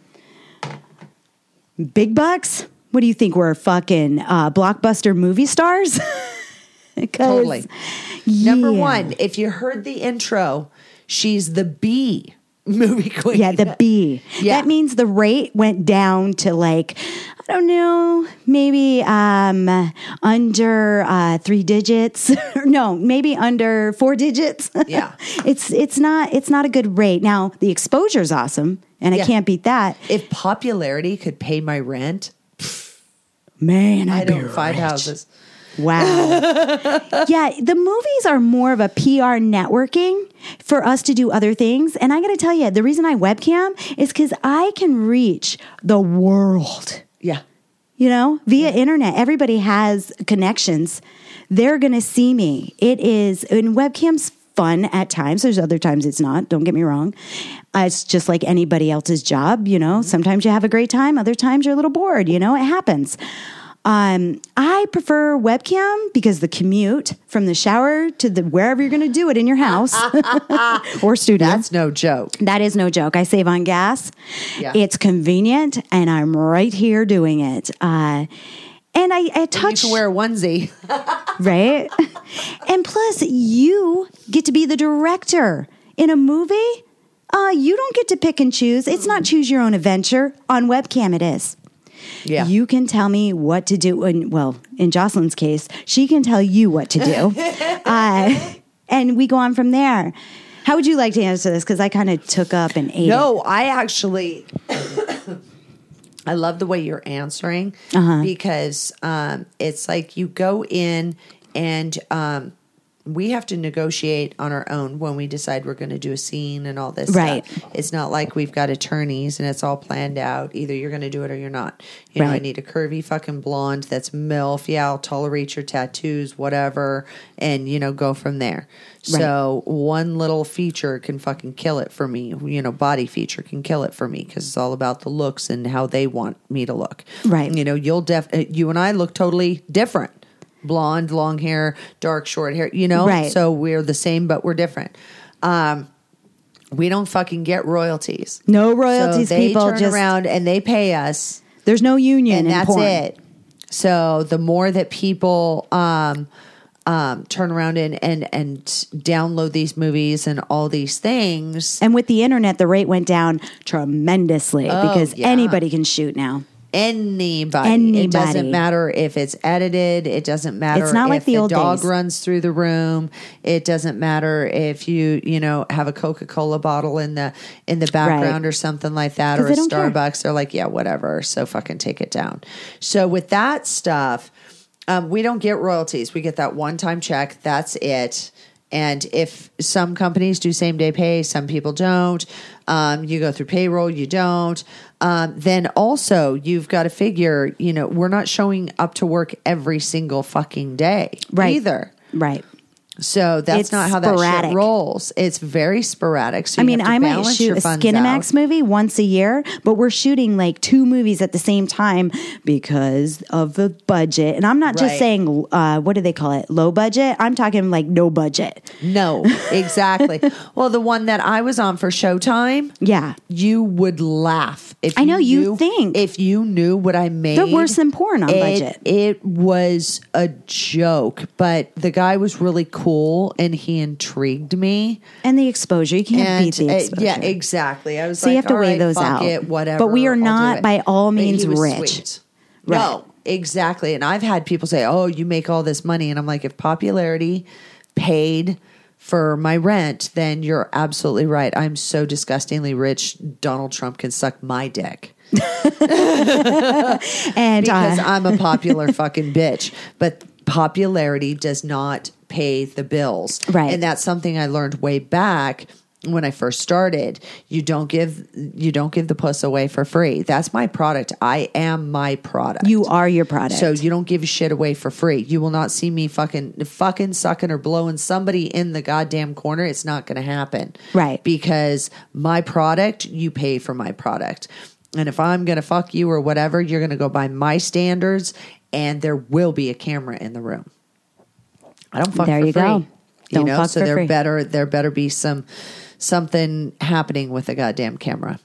Speaker 2: Big bucks? What do you think? We're fucking uh, blockbuster movie stars?
Speaker 3: Totally. Number one, if you heard the intro, she's the B movie queen.
Speaker 2: Yeah, the B.
Speaker 3: Yeah.
Speaker 2: That means the rate went down to like, I don't know, maybe um, under uh, three digits. no, maybe under four digits.
Speaker 3: Yeah.
Speaker 2: it's it's not it's not a good rate. Now the exposure's awesome, and I can't beat that.
Speaker 3: If popularity could pay my rent,
Speaker 2: Man,
Speaker 3: I
Speaker 2: I'd be
Speaker 3: don't five
Speaker 2: rich.
Speaker 3: houses.
Speaker 2: Wow. yeah, the movies are more of a PR networking for us to do other things. And I got to tell you, the reason I webcam is because I can reach the world.
Speaker 3: Yeah.
Speaker 2: You know, via internet, everybody has connections. They're going to see me. It is, and webcam's fun at times. There's other times it's not. Don't get me wrong. Uh, it's just like anybody else's job. You know, sometimes you have a great time, other times you're a little bored. You know, it happens. Um, I prefer webcam because the commute from the shower to the wherever you're going to do it in your house or studio.
Speaker 3: That's no joke.
Speaker 2: That is no joke. I save on gas.
Speaker 3: Yeah.
Speaker 2: It's convenient, and I'm right here doing it. Uh, and I, I
Speaker 3: You
Speaker 2: touch
Speaker 3: can wear a onesie.
Speaker 2: right, and plus you get to be the director in a movie. Uh, you don't get to pick and choose. It's not choose your own adventure. On webcam, it is.
Speaker 3: Yeah.
Speaker 2: You can tell me what to do. And well, in Jocelyn's case, she can tell you what to do. uh, and we go on from there. How would you like to answer this? Because I kind of took up and ate. it.
Speaker 3: No, I actually I love the way you're answering
Speaker 2: Uh-huh.
Speaker 3: because um, it's like you go in and um, we have to negotiate on our own when we decide we're going to do a scene and all this
Speaker 2: Right.
Speaker 3: stuff. It's not like we've got attorneys and it's all planned out. Either you're going to do it or you're not. You know, I need a curvy fucking blonde that's MILF. Yeah, I'll tolerate your tattoos, whatever, and, you know, go from there. right. So one little feature can fucking kill it for me. You know, body feature can kill it for me because it's all about the looks and how they want me to look.
Speaker 2: Right.
Speaker 3: You know, you'll def, uh, you and I look totally different. Blonde, long hair, dark, short hair, you know?
Speaker 2: Right.
Speaker 3: So we're the same, but we're different. Um, we don't fucking get royalties.
Speaker 2: No royalties,
Speaker 3: so they
Speaker 2: people.
Speaker 3: turn
Speaker 2: Just
Speaker 3: around and they pay us
Speaker 2: there's no union,
Speaker 3: and that's
Speaker 2: porn.
Speaker 3: it. So the more that people um, um, turn around and, and and download these movies and all these things,
Speaker 2: And with the internet, the rate went down tremendously because
Speaker 3: Oh, yeah.
Speaker 2: anybody can shoot now.
Speaker 3: Anybody, it doesn't matter if it's edited. It doesn't matter.
Speaker 2: It's not
Speaker 3: if
Speaker 2: like the old
Speaker 3: dog
Speaker 2: days.
Speaker 3: runs through the room. It doesn't matter if you you know have a Coca Cola bottle in the in the background or something like that, or a
Speaker 2: don't care.
Speaker 3: Starbucks. They're like, yeah, whatever. So fucking take it down. So with that stuff, um, we don't get royalties. We get that one time check. That's it. And if some companies do same day pay, some people don't. Um, you go through payroll, you don't. Um, then also you've got to figure, you know, we're not showing up to work every single fucking day
Speaker 2: Right.
Speaker 3: either.
Speaker 2: Right.
Speaker 3: So that's
Speaker 2: It's
Speaker 3: not how that shit rolls. It's very sporadic. So
Speaker 2: I mean, I might shoot a Skinemax
Speaker 3: out.
Speaker 2: movie once a year, but we're shooting like two movies at the same time because of the budget. And I'm not just saying, uh, what do they call it? Low budget. I'm talking like no budget.
Speaker 3: No, exactly. well, the one that I was on for Showtime,
Speaker 2: Yeah.
Speaker 3: you would laugh. If
Speaker 2: I know, you
Speaker 3: knew-
Speaker 2: think.
Speaker 3: if you knew what I made.
Speaker 2: They're worse than porn on
Speaker 3: it,
Speaker 2: budget.
Speaker 3: It was a joke, but the guy was really cool and he intrigued me.
Speaker 2: And the exposure. You can't
Speaker 3: And
Speaker 2: beat the
Speaker 3: uh,
Speaker 2: exposure.
Speaker 3: yeah, exactly. I was
Speaker 2: So
Speaker 3: like,
Speaker 2: you have to weigh
Speaker 3: right,
Speaker 2: those out.
Speaker 3: It, whatever.
Speaker 2: But we are not by all means rich.
Speaker 3: sweet.
Speaker 2: Right.
Speaker 3: No, exactly. And I've had people say, "Oh, you make all this money," and I'm like, if popularity paid for my rent, then you're absolutely right. I'm so disgustingly rich. Donald Trump can suck my dick
Speaker 2: And
Speaker 3: because
Speaker 2: uh,
Speaker 3: I'm a popular fucking bitch. But popularity does not pay the bills.
Speaker 2: Right.
Speaker 3: And that's something I learned way back when I first started. You don't give you don't give the puss away for free. That's my product. I am my product.
Speaker 2: you are your product.
Speaker 3: So you don't give shit away for free. You will not see me fucking fucking sucking or blowing somebody in the goddamn corner. It's not going to happen.
Speaker 2: Right.
Speaker 3: Because my product, you pay for my product. And if I'm going to fuck you or whatever, you're going to go by my standards and there will be a camera in the room. I don't fuck
Speaker 2: There
Speaker 3: for
Speaker 2: you
Speaker 3: free.
Speaker 2: go.
Speaker 3: You
Speaker 2: Don't
Speaker 3: know,
Speaker 2: fuck
Speaker 3: so there
Speaker 2: free.
Speaker 3: better there better be some something happening with a goddamn camera.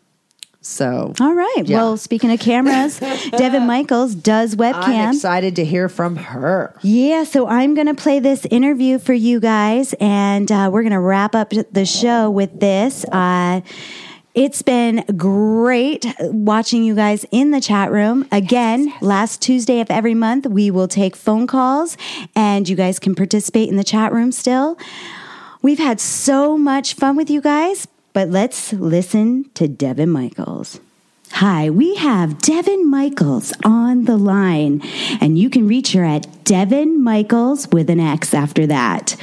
Speaker 3: So
Speaker 2: all right.
Speaker 3: Yeah.
Speaker 2: Well, speaking of cameras, Devon Michaels does webcam.
Speaker 3: I'm excited to hear from her.
Speaker 2: Yeah, so I'm going to play this interview for you guys, and uh, we're going to wrap up the show with this. Uh, it's been great watching you guys in the chat room. Again, last Tuesday of every month, we will take phone calls, and you guys can participate in the chat room still. We've had so much fun with you guys, but let's listen to Devon Michaels. Hi, we have Devon Michaels on the line, and you can reach her at Devon Michaels with an X after that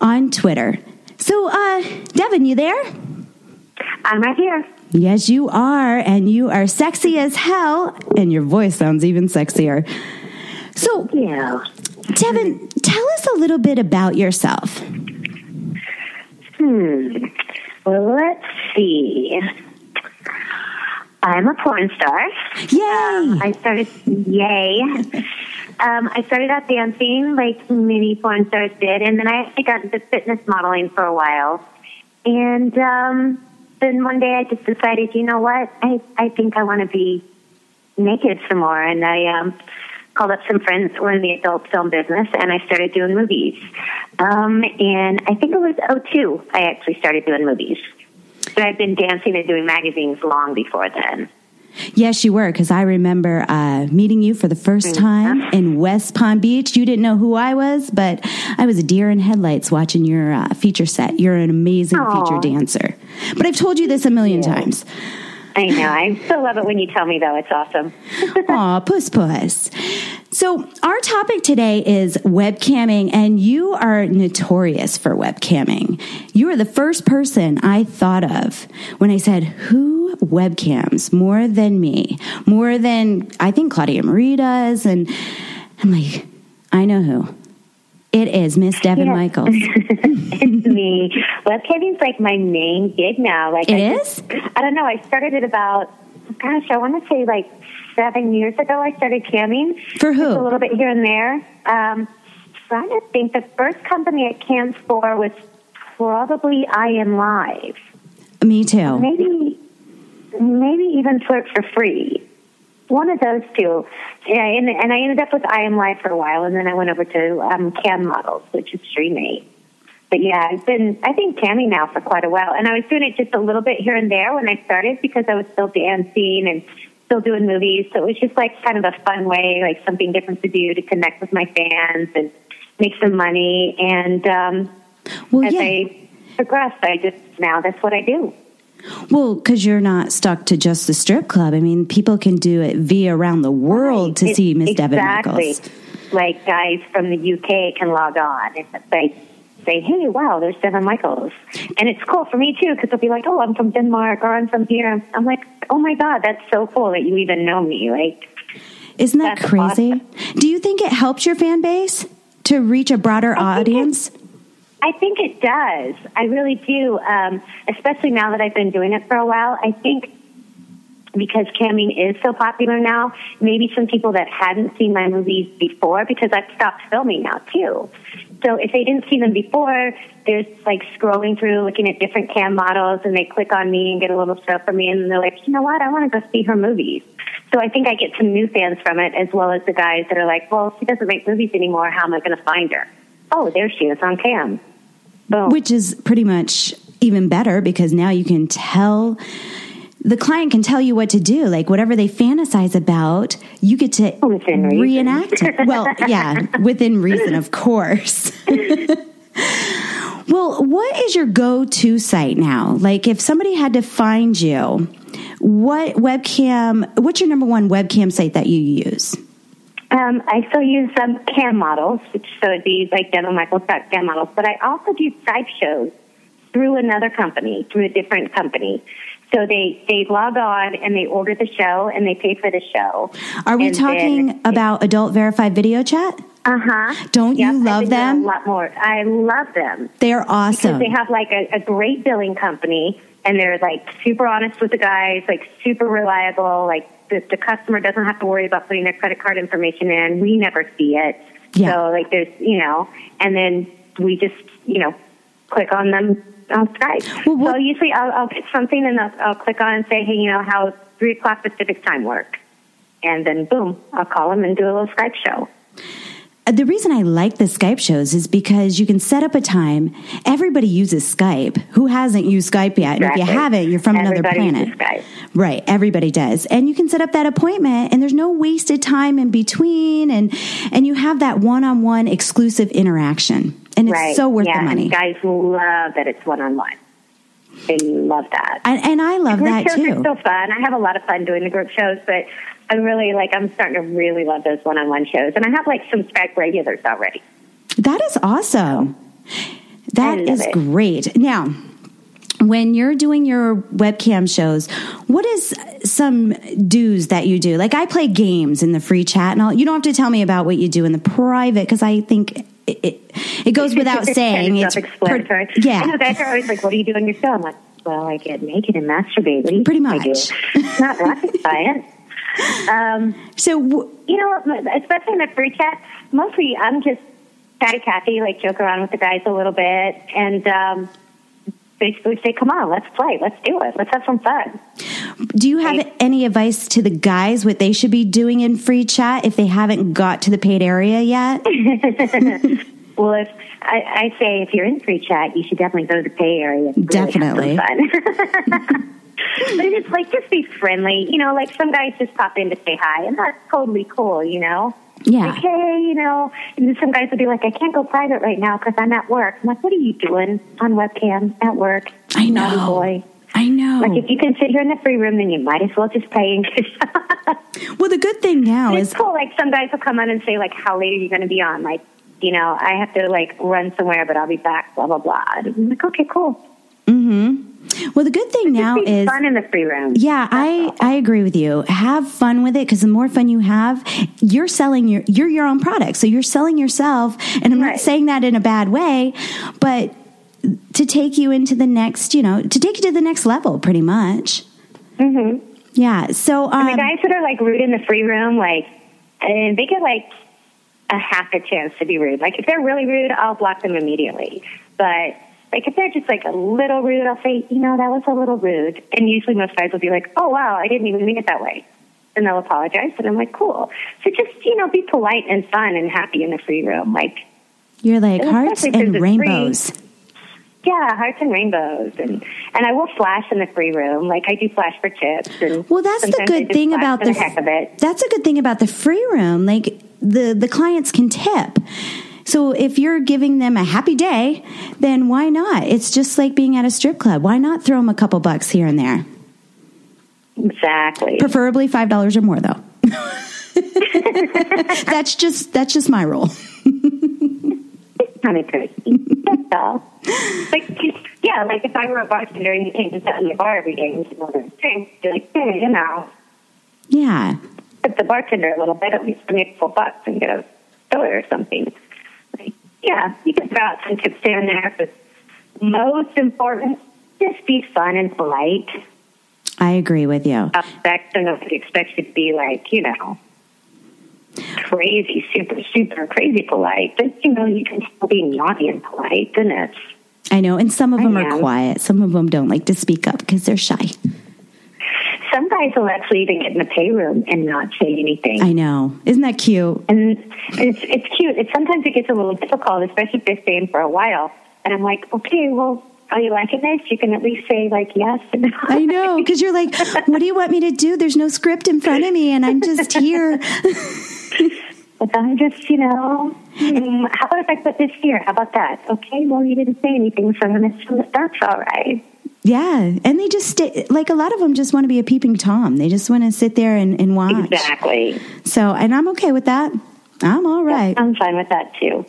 Speaker 2: on Twitter. So, uh, Devon, you there?
Speaker 4: I'm right here.
Speaker 2: Yes, you are, and you are sexy as hell, and your voice sounds even sexier. So,
Speaker 4: Yeah.
Speaker 2: Devon, tell us a little bit about yourself.
Speaker 4: Hmm. Well, let's see. I'm a porn star.
Speaker 2: Yay!
Speaker 4: I started, yay. Um, I started out dancing like many porn stars did, and then I actually got into fitness modeling for a while. And um, then one day I just decided, you know what? I, I think I want to be naked some more. And I um, called up some friends who were in the adult film business, and I started doing movies. Um, and I think it was 02 I actually started doing movies. But I'd been dancing and doing magazines long before then.
Speaker 2: Yes, you were, because I remember uh, meeting you for the first time in West Palm Beach. You didn't know who I was, but I was a deer in headlights watching your uh, feature set. You're an amazing
Speaker 4: Aw.
Speaker 2: feature dancer. But I've told you this a million times.
Speaker 4: I know. I still love it when you tell me, though. It's awesome.
Speaker 2: Aw, puss puss. So, our topic today is webcamming, and you are notorious for webcamming. You are the first person I thought of when I said, Who webcams more than me? More than I think Claudia Marie does. And I'm like, I know who. It is Miss
Speaker 4: Devon.
Speaker 2: Michaels.
Speaker 4: it's me. Webcamming's like my main gig now. Like
Speaker 2: It
Speaker 4: I
Speaker 2: is?
Speaker 4: I don't know. I started it about, gosh, I want to say like seven years ago. I started camming.
Speaker 2: For who?
Speaker 4: Just a little bit here and there. Um, trying to think. The first company I cammed for was probably ImLive.
Speaker 2: Me too.
Speaker 4: Maybe, maybe even Flirt for Free. One of those two. Yeah, and, and I ended up with ImLive for a while, and then I went over to um, Cam Models, which is Streamate. But yeah, I've been, I think, camming now for quite a while. And I was doing it just a little bit here and there when I started because I was still dancing and still doing movies. So it was just like kind of a fun way, like something different to do to connect with my fans and make some money. And um,
Speaker 2: Well,
Speaker 4: as
Speaker 2: yeah.
Speaker 4: I progressed, I just, now that's what I do.
Speaker 2: Well, because you're not stuck to just the strip club. I mean, people can do it via around the world to
Speaker 4: It-
Speaker 2: see Miss
Speaker 4: Devon.
Speaker 2: Michaels.
Speaker 4: Like guys from the UK can log on and say, say, hey, wow, there's Devon Michaels. And it's cool for me too because they'll be like, oh, I'm from Denmark or I'm from here. I'm like, oh my God, that's so cool that you even know me. Like,
Speaker 2: Isn't that crazy? Do you think it helps your fan base to reach a broader
Speaker 4: I think
Speaker 2: audience?
Speaker 4: I think it does. I really do. Um, especially now that I've been doing it for a while. I think because camming is so popular now, maybe some people that hadn't seen my movies before, because I've stopped filming now too. So if they didn't see them before, they're like scrolling through, looking at different cam models, and they click on me and get a little show from me, and they're like, you know what, I want to go see her movies. So I think I get some new fans from it, as well as the guys that are like, well, she doesn't make movies anymore. How am I going to find her? Oh, there she is on cam. Boom.
Speaker 2: Which is pretty much even better because now you can tell the client can tell you what to do. Like whatever they fantasize about, you get to
Speaker 4: Within
Speaker 2: reenact it. Well, yeah, within reason, of course. well, what is your go to site now? Like if somebody had to find you, what webcam, what's your number one webcam site that you use?
Speaker 4: Um, I still use um, cam models, which so it'd be like Devon Michaels cam models, but I also do Skype shows through another company, through a different company. So they they log on and they order the show and they pay for the show.
Speaker 2: Are we
Speaker 4: And
Speaker 2: talking
Speaker 4: then-
Speaker 2: about adult verified video chat?
Speaker 4: Uh huh.
Speaker 2: Don't you love them?
Speaker 4: A lot more. I love them.
Speaker 2: They're awesome.
Speaker 4: because they have like a, a great billing company and they're like super honest with the guys, like super reliable. Like the, the customer doesn't have to worry about putting their credit card information in. We never see it.
Speaker 2: Yeah.
Speaker 4: So like there's, you know, and then we just, you know, click on them on Skype.
Speaker 2: Well,
Speaker 4: so usually I'll, I'll get something and I'll, I'll click on and say, hey, you know, how three o'clock Pacific time work? And then boom, I'll call them and do a little Skype show.
Speaker 2: Uh, The reason I like the Skype shows is because you can set up a time. Everybody uses Skype. Who hasn't used Skype yet? And if you haven't, you're from another planet.
Speaker 4: uses Skype.
Speaker 2: Right, everybody does. And you can set up that appointment and there's no wasted time in between and and you have that one-on-one exclusive interaction. And it's
Speaker 4: right.
Speaker 2: so worth
Speaker 4: yeah,
Speaker 2: the money.
Speaker 4: Guys love that it's one on one. They love that.
Speaker 2: And, and I love
Speaker 4: group
Speaker 2: that
Speaker 4: shows
Speaker 2: too.
Speaker 4: are so fun. I have a lot of fun doing the group shows, but I'm really like. I'm starting to really love those one on one shows, and I have like some Skype regulars already.
Speaker 2: That is awesome. That is
Speaker 4: it.
Speaker 2: great. Now, when you're doing your webcam shows, what is some do's that you do? Like I play games in the free chat, and all. You don't have to tell me about what you do in the private because I think it, it, it goes without saying.
Speaker 4: kind
Speaker 2: it's
Speaker 4: self-explanatory.
Speaker 2: per- yeah.
Speaker 4: I know guys are always like, "What do you do on your show?" I'm like, "Well, I get naked and masturbate." What do you
Speaker 2: Pretty
Speaker 4: think I do?
Speaker 2: much.
Speaker 4: It's not rocket science. Um,
Speaker 2: So w-
Speaker 4: you know, especially in the free chat, mostly I'm just chatty Cathy, like joke around with the guys a little bit, and um, basically say, "Come on, let's play, let's do it, let's have some fun."
Speaker 2: do you have
Speaker 4: Right.
Speaker 2: any advice to the guys what they should be doing in free chat if they haven't got to the paid area yet?
Speaker 4: Well, if I, I say if you're in free chat, you should definitely go to the pay area. really
Speaker 2: Definitely.
Speaker 4: fun. but it's like just be friendly. You know, like some guys just pop in to say hi, and that's totally cool. You know.
Speaker 2: Yeah.
Speaker 4: Like, hey, you know, and then some guys would be like, I can't go private right now because I'm at work. I'm like, what are you doing on webcam at work?
Speaker 2: I
Speaker 4: Naughty
Speaker 2: know.
Speaker 4: boy.
Speaker 2: I know.
Speaker 4: Like if you can sit here in the free room, then you might as well just pay.
Speaker 2: well, the good thing now
Speaker 4: it's
Speaker 2: is
Speaker 4: cool. Like some guys will come on and say, like, how late are you going to be on? Like, you know, I have to like run somewhere, but I'll be back. Blah blah blah. And I'm like, okay, cool. Mm-hmm.
Speaker 2: Well the good thing now is
Speaker 4: fun in the free room.
Speaker 2: Yeah, I I agree with you. Have fun with it because the more fun you have, you're selling your you're your own product. So you're selling yourself, and I'm not saying that in a bad way, but to take you into the next, you know, to take you to the next level, pretty much.
Speaker 4: Mm-hmm.
Speaker 2: Yeah. So um,
Speaker 4: And the guys that are like rude in the free room, like, and they get like a half a chance to be rude. Like if they're really rude, I'll block them immediately. But like if they're just like a little rude, I'll say, you know, that was a little rude. And usually most guys will be like, oh wow, I didn't even mean it that way. And they'll apologize, and I'm like, cool. So just you know, be polite and fun and happy in the free room. Like,
Speaker 2: you're like
Speaker 4: and
Speaker 2: hearts and rainbows.
Speaker 4: yeah, hearts and rainbows, and and I will flash in the free room. Like I do flash for tips. And
Speaker 2: Well, that's the good thing about
Speaker 4: for
Speaker 2: the
Speaker 4: heck of it.
Speaker 2: That's a good thing about the free room. Like the the clients can tip. So if you're giving them a happy day, then why not? It's just like being at a strip club. Why not throw them a couple bucks here and there?
Speaker 4: Exactly.
Speaker 2: Preferably five dollars or more, though. that's just that's just my rule.
Speaker 4: kind of crazy. That's all. Like, yeah, like if I were a bartender and you came to sit in the bar every day and you order a drink, you're like, hey, you know,
Speaker 2: Yeah,
Speaker 4: tip the bartender a little bit, at least give me a couple bucks and get a filler or something. Yeah, you can throw out some tips here and there, but most important, just be fun and polite.
Speaker 2: I agree with you.
Speaker 4: Expect, and nobody expects you to be like, you know, crazy, super, super crazy polite. But, you know, you can still be naughty and polite, and it's
Speaker 2: I know, and some of
Speaker 4: I
Speaker 2: them are quiet. Some of them don't like to speak up because they're shy.
Speaker 4: Some guys will actually even get in the pay room and not say anything.
Speaker 2: I know. Isn't that cute?
Speaker 4: and it's it's cute. It sometimes it gets a little difficult, especially if they're staying for a while. And I'm like, okay, well, are you liking this? You can at least say like yes. And
Speaker 2: I know, because you're like, what do you want me to do? There's no script in front of me, and I'm just here.
Speaker 4: But I'm just, you know, mm, how about if I put this here? How about that? Okay, well, you didn't say anything, so I'm to assume that that's all right.
Speaker 2: Yeah, and they just stay, like a lot of them just want to be a peeping tom. They just want to sit there and, and watch.
Speaker 4: Exactly.
Speaker 2: So, and I'm okay with that. I'm all right.
Speaker 4: I'm fine with that too.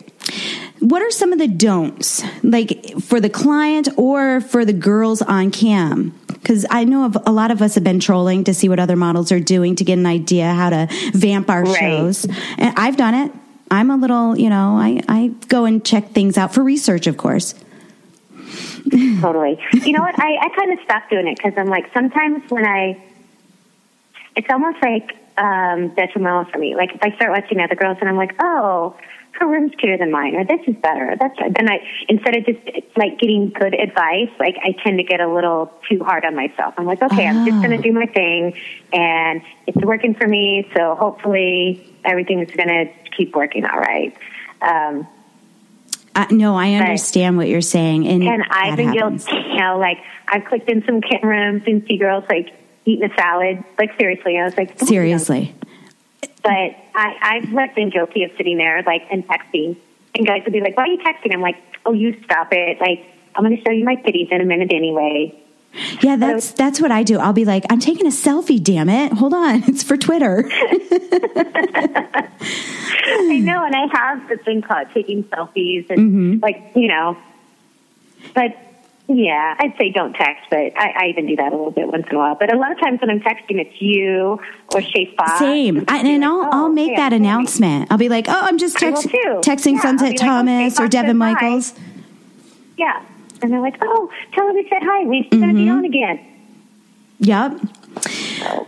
Speaker 2: What are some of the don'ts, like for the client or for the girls on cam? Because I know of a lot of us have been trolling to see what other models are doing to get an idea how to vamp our
Speaker 4: Right.
Speaker 2: shows. And I've done it. I'm a little, you know, I, I go and check things out for research, of course.
Speaker 4: Totally. You know what? I, I kind of stopped doing it because I'm like, sometimes when I, it's almost like um, detrimental for me. Like if I start watching other girls and I'm like, oh, her room's cuter than mine, or this is better. or That's then I instead of just like getting good advice, like I tend to get a little too hard on myself. I'm like, okay, I'm just
Speaker 2: Oh.
Speaker 4: going to do my thing, and it's working for me. So hopefully everything's going to keep working all right. Um,
Speaker 2: I, no, I understand what you're saying. And,
Speaker 4: and I've been
Speaker 2: happens.
Speaker 4: guilty. You know, like I've clicked in some rooms and see girls like eating a salad. Like seriously, I was like,
Speaker 2: Seriously.
Speaker 4: But I, I've been guilty of sitting there like and texting, and guys would be like, "Why are you texting?" I'm like, "Oh, you stop it! Like I'm going to show you my titties in a minute anyway."
Speaker 2: Yeah, that's that's what I do. I'll be like, I'm taking a selfie, damn it. Hold on. It's for Twitter.
Speaker 4: I know, and I have this thing called taking selfies, and
Speaker 2: Mm-hmm.
Speaker 4: like you know, but. Yeah, I'd say don't text, but I, I even do that a little bit once in a while. But a lot of times when I'm texting, it's you or Shay Fox.
Speaker 2: Same. I, and I'll
Speaker 4: Oh,
Speaker 2: I'll make that announcement. I'll be like, oh, I'm just text, texting
Speaker 4: Yeah,
Speaker 2: Sunset
Speaker 4: like,
Speaker 2: Thomas
Speaker 4: okay,
Speaker 2: or Devon
Speaker 4: said hi.
Speaker 2: Michaels.
Speaker 4: Yeah. And they're like, oh, tell her we said hi. We're going to be on again.
Speaker 2: Yep.
Speaker 4: So,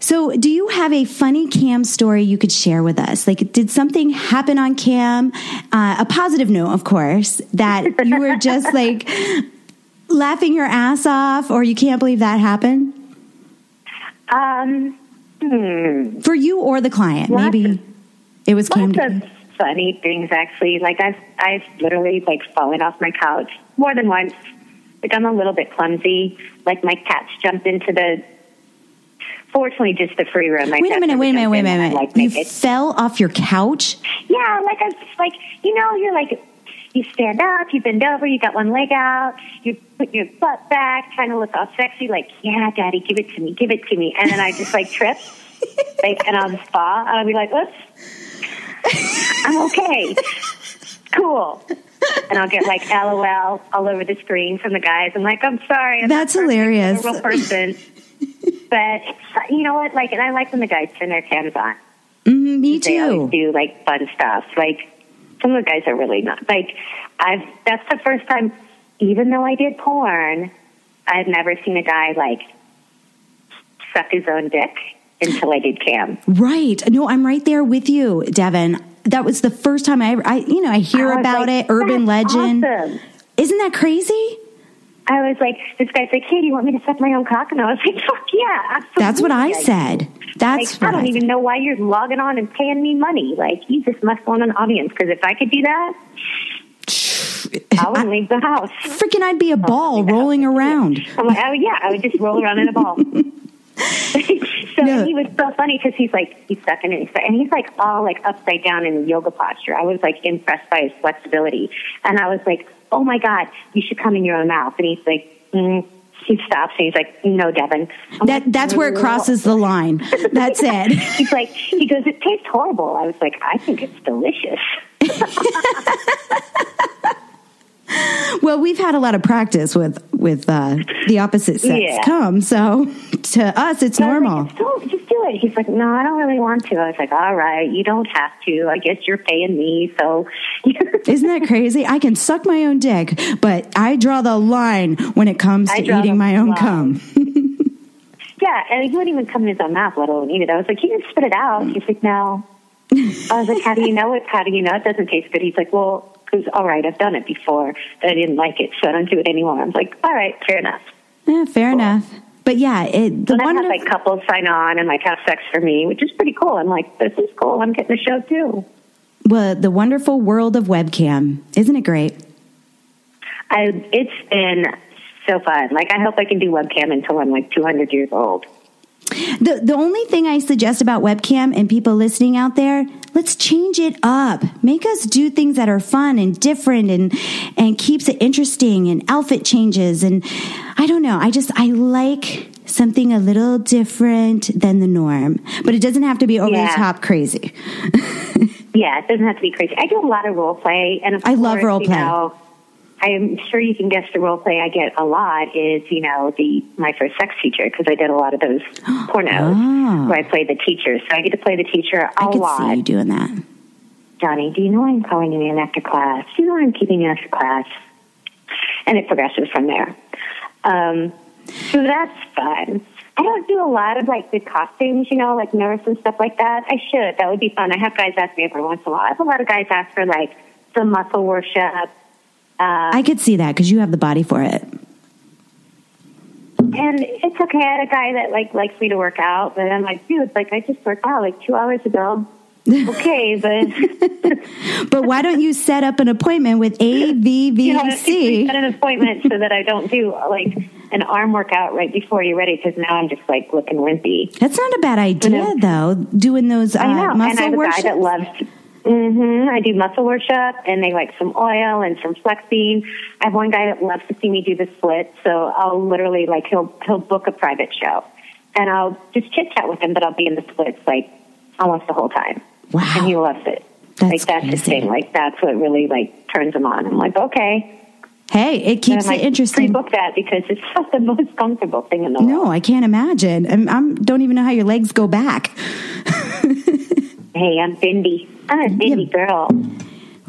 Speaker 2: So, do you have a funny cam story you could share with us? Like, did something happen on cam? Uh, a positive note, of course, that you were just like laughing your ass off, or you can't believe that happened
Speaker 4: um, hmm.
Speaker 2: for you or the client.
Speaker 4: Lots
Speaker 2: Maybe
Speaker 4: of-
Speaker 2: it was cam.
Speaker 4: Lots of funny things, actually. Like, I've, I've literally, like, fallen off my couch more than once. Like, I'm a little bit clumsy. Like, my cats jumped into the, fortunately, just the free room. My
Speaker 2: Wait a minute, wait a minute, wait a minute.
Speaker 4: Like,
Speaker 2: You
Speaker 4: it
Speaker 2: fell off your couch?
Speaker 4: Yeah, like I was like, you know, you're like, you stand up, you bend over, you got one leg out, you put your butt back, trying to look all sexy, like, yeah, daddy, give it to me, give it to me. And then I just like trip, like, and I'll just fall, and I'll be like, oops, I'm okay. Cool. And I'll get like LOL all over the screen from the guys. I'm like, I'm sorry. I'm
Speaker 2: That's
Speaker 4: perfect.
Speaker 2: hilarious.
Speaker 4: I'm a real person. but you know what? Like, and I like when the guys turn their cams on.
Speaker 2: Mhm, me
Speaker 4: They always
Speaker 2: too.
Speaker 4: do like fun stuff. Like some of the guys are really not. Like I've. That's the first time. Even though I did porn, I've never seen a guy like suck his own dick until I did cam.
Speaker 2: Right. No, I'm right there with you, Devon. That was the first time I ever, I, you know, I hear
Speaker 4: I
Speaker 2: about
Speaker 4: like,
Speaker 2: it, urban legend.
Speaker 4: awesome."
Speaker 2: Isn't that crazy?
Speaker 4: I was like, this guy's like, hey, do you want me to suck my own cock? And I was like, fuck yeah, absolutely.
Speaker 2: That's what I
Speaker 4: I
Speaker 2: said. That's
Speaker 4: Like, I don't
Speaker 2: I
Speaker 4: even know why you're logging on and paying me money. Like, you just must want an audience. Because if I could do that, I wouldn't leave the house.
Speaker 2: Freaking, I'd be a ball rolling around.
Speaker 4: I'm like, oh yeah, I would just roll around in a ball. So
Speaker 2: No.
Speaker 4: he was so funny because he's like he's stuck in it, and he's like all like upside down in the yoga posture. I was like impressed by his flexibility, and I was like, oh my god, you should come in your own mouth. And he's like, mm. he stops and he's like, no, Devon. I'm
Speaker 2: That
Speaker 4: like,
Speaker 2: that's where it crosses the line. That's it.
Speaker 4: He's like, he goes, it tastes horrible. I was like, I think it's delicious.
Speaker 2: Well, we've had a lot of practice with with uh, the opposite sex
Speaker 4: Yeah.
Speaker 2: come, so to us it's normal.
Speaker 4: Like, just, do, just do it. He's like, no, I don't really want to. I was like, all right, you don't have to. I guess you're paying me, so.
Speaker 2: Isn't that crazy? I can suck my own dick, but I draw the line when it comes to eating my own
Speaker 4: line.
Speaker 2: cum.
Speaker 4: yeah, and he wouldn't even come in his own mouth, let alone eat it. I was like, you can spit it out. He's like, no. I was like, how do you know it? How do you know it doesn't taste good? He's like, well, because all right, I've done it before, but I didn't like it, so I don't do it anymore. I'm like, all right, fair enough.
Speaker 2: Yeah, fair enough. But yeah, it, the
Speaker 4: And I've
Speaker 2: one
Speaker 4: had like couples sign on and like have sex for me, which is pretty cool. I'm like, this is cool. I'm getting the show too.
Speaker 2: well, the wonderful world of webcam, isn't it great?
Speaker 4: I it's been so fun. Like I hope I can do webcam until I'm like 200 years old.
Speaker 2: The the only thing I suggest about webcam and people listening out there, let's change it up. Make us do things that are fun and different and and keeps it interesting and outfit changes and I don't know. I just I like something a little different than the norm. But it doesn't have to be over
Speaker 4: Yeah.
Speaker 2: the top crazy.
Speaker 4: Yeah, it doesn't have to be crazy. I do a lot of role play, and of
Speaker 2: I love
Speaker 4: course,
Speaker 2: role play.
Speaker 4: know, I'm sure you can guess the role play I get a lot is you know the my first sex teacher because I did a lot of those pornos
Speaker 2: Oh.
Speaker 4: where I played the teacher, so I get to play the teacher a
Speaker 2: I could
Speaker 4: lot.
Speaker 2: see you doing that.
Speaker 4: Johnny, do you know I'm calling you in after class? Do you know I'm keeping you after class? And it progresses from there. Um, so that's fun. I don't do a lot of like the costumes, you know, like nurse and stuff like that. I should. That would be fun. I have guys ask me every once in a while. I have a lot of guys ask for like the muscle worship. Uh,
Speaker 2: I could see that because you have the body for it.
Speaker 4: and it's okay. I had a guy that like likes me to work out, but I'm like, dude, like I just worked out like two hours ago. okay, but
Speaker 2: But why don't you set up an appointment with
Speaker 4: you know,
Speaker 2: AVVC?
Speaker 4: set an appointment so that I don't do like an arm workout right before you're ready because now I'm just like looking wimpy.
Speaker 2: That's not a bad idea,
Speaker 4: know.
Speaker 2: though. Doing those uh,
Speaker 4: I know, and I
Speaker 2: muscle
Speaker 4: have a guy that loves. Hmm I do muscle worship, and they like some oil and some flexing. I have one guy that loves to see me do the split, so I'll literally like he'll he'll book a private show, and I'll just chit chat with him, but I'll be in the splits like almost the whole time.
Speaker 2: Wow.
Speaker 4: and he loves it.
Speaker 2: That's
Speaker 4: like that's his
Speaker 2: crazy.
Speaker 4: thing. Like that's what really like turns him on. I'm like, okay.
Speaker 2: hey, it keeps
Speaker 4: I'm
Speaker 2: it
Speaker 4: like,
Speaker 2: interesting.
Speaker 4: Pre-book that because it's not the most comfortable thing in the world.
Speaker 2: No, I can't imagine. I'm, I'm don't even know how your legs go back.
Speaker 4: Hey, I'm bendy. I'm a bendy girl.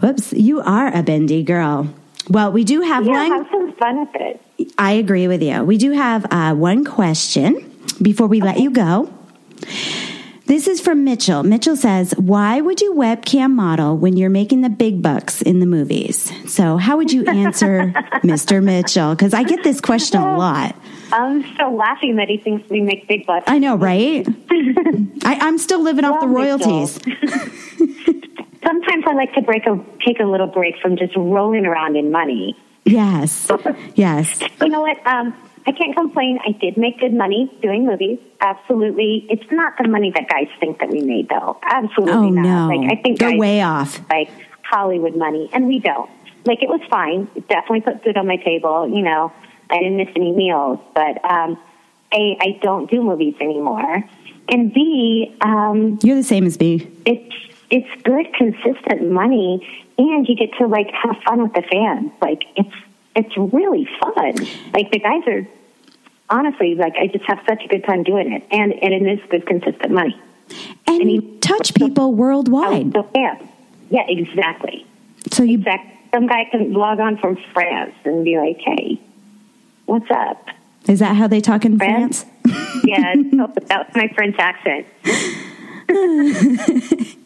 Speaker 2: Whoops, you are a bendy girl. Well, we do have
Speaker 4: Yeah,
Speaker 2: one.
Speaker 4: have some fun with it.
Speaker 2: I agree with you. We do have uh, one question before we let you go. This is from Mitchell. Mitchell says, Why would you webcam model when you're making the big bucks in the movies? So, how would you answer Mr. Mitchell? Because I get this question a lot.
Speaker 4: I'm still laughing that he thinks we make big bucks.
Speaker 2: I know, right? I, I'm still living off the royalties.
Speaker 4: Sometimes I like to break a take a little break from just rolling around in money.
Speaker 2: Yes. Yes.
Speaker 4: You know what? Um, I can't complain. I did make good money doing movies. Absolutely. It's not the money that guys think that we made, though. Absolutely
Speaker 2: Oh,
Speaker 4: not.
Speaker 2: no.
Speaker 4: Like I think
Speaker 2: They're
Speaker 4: guys
Speaker 2: way off.
Speaker 4: like Hollywood money, and we don't. like it was fine. It definitely put food on my table. You know, I didn't miss any meals, but um, a I don't do movies anymore, and b um,
Speaker 2: You're the same as me.
Speaker 4: it's it's good, consistent money, and you get to like have fun with the fans. Like it's it's really fun. Like the guys are honestly like I just have such a good time doing it, and and it is good, consistent money.
Speaker 2: And
Speaker 4: And
Speaker 2: you touch people worldwide.
Speaker 4: so fan. Yeah, exactly.
Speaker 2: So you
Speaker 4: Exact. Some guy can log on from France and be like, "Hey, what's up?"
Speaker 2: is that how they talk in France?
Speaker 4: France? yeah, that was my French accent.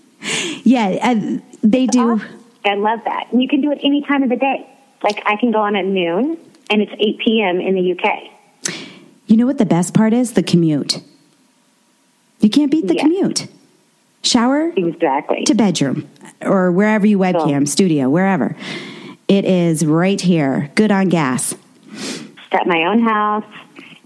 Speaker 2: Yeah, uh, they do.
Speaker 4: I love that. And you can do it any time of the day. Like I can go on at noon, and it's 8 p.m. in the UK.
Speaker 2: You know what the best part is? The commute. You can't beat the
Speaker 4: Yeah.
Speaker 2: commute. Shower
Speaker 4: Exactly.
Speaker 2: to bedroom or wherever you webcam, studio, wherever. It is right here. Good on gas.
Speaker 4: at my own house.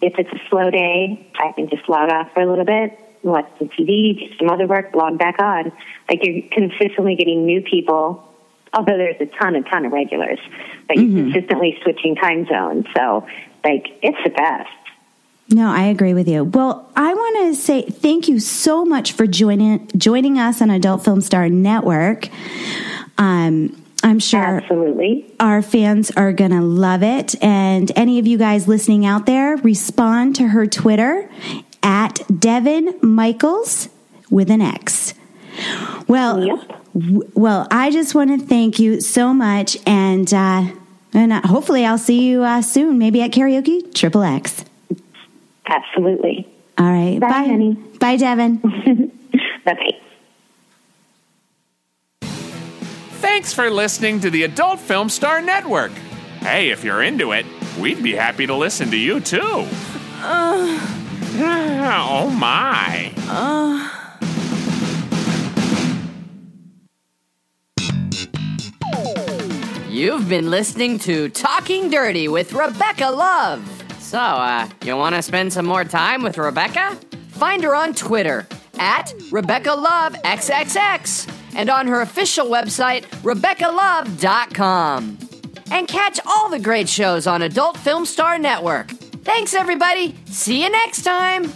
Speaker 4: If it's a slow day, I can just log off for a little bit, watch some TV, do some other work, log back on. Like you're consistently getting new people, although there's a ton, a ton of regulars, but you're consistently switching time zones. So, like, it's the best.
Speaker 2: No, I agree with you. Well, I want to say thank you so much for joining joining us on Adult Film Star Network. Um, I'm sure
Speaker 4: Absolutely.
Speaker 2: our fans are going to love it. And any of you guys listening out there, respond to her Twitter at Devon Michaels with an X. Well,
Speaker 4: Yep.
Speaker 2: w- well, I just want to thank you so much, and uh, and uh, hopefully I'll see you uh, soon, maybe at karaoke triple X.
Speaker 4: Absolutely.
Speaker 2: All right,
Speaker 4: Bye,
Speaker 2: bye,
Speaker 4: honey.
Speaker 2: bye, Devon.
Speaker 4: Bye-bye.
Speaker 5: Thanks for listening to the Adult Film Star Network. Hey, if you're into it, we'd be happy to listen to you too. oh my.
Speaker 1: You've been listening to Talking Dirty with Rebecca Love. So, uh, you want to spend some more time with Rebecca? Find her on Twitter at Rebecca Love XXX and on her official website, RebeccaLove.com. And catch all the great shows on Adult Film Star Network. Thanks, everybody. See you next time.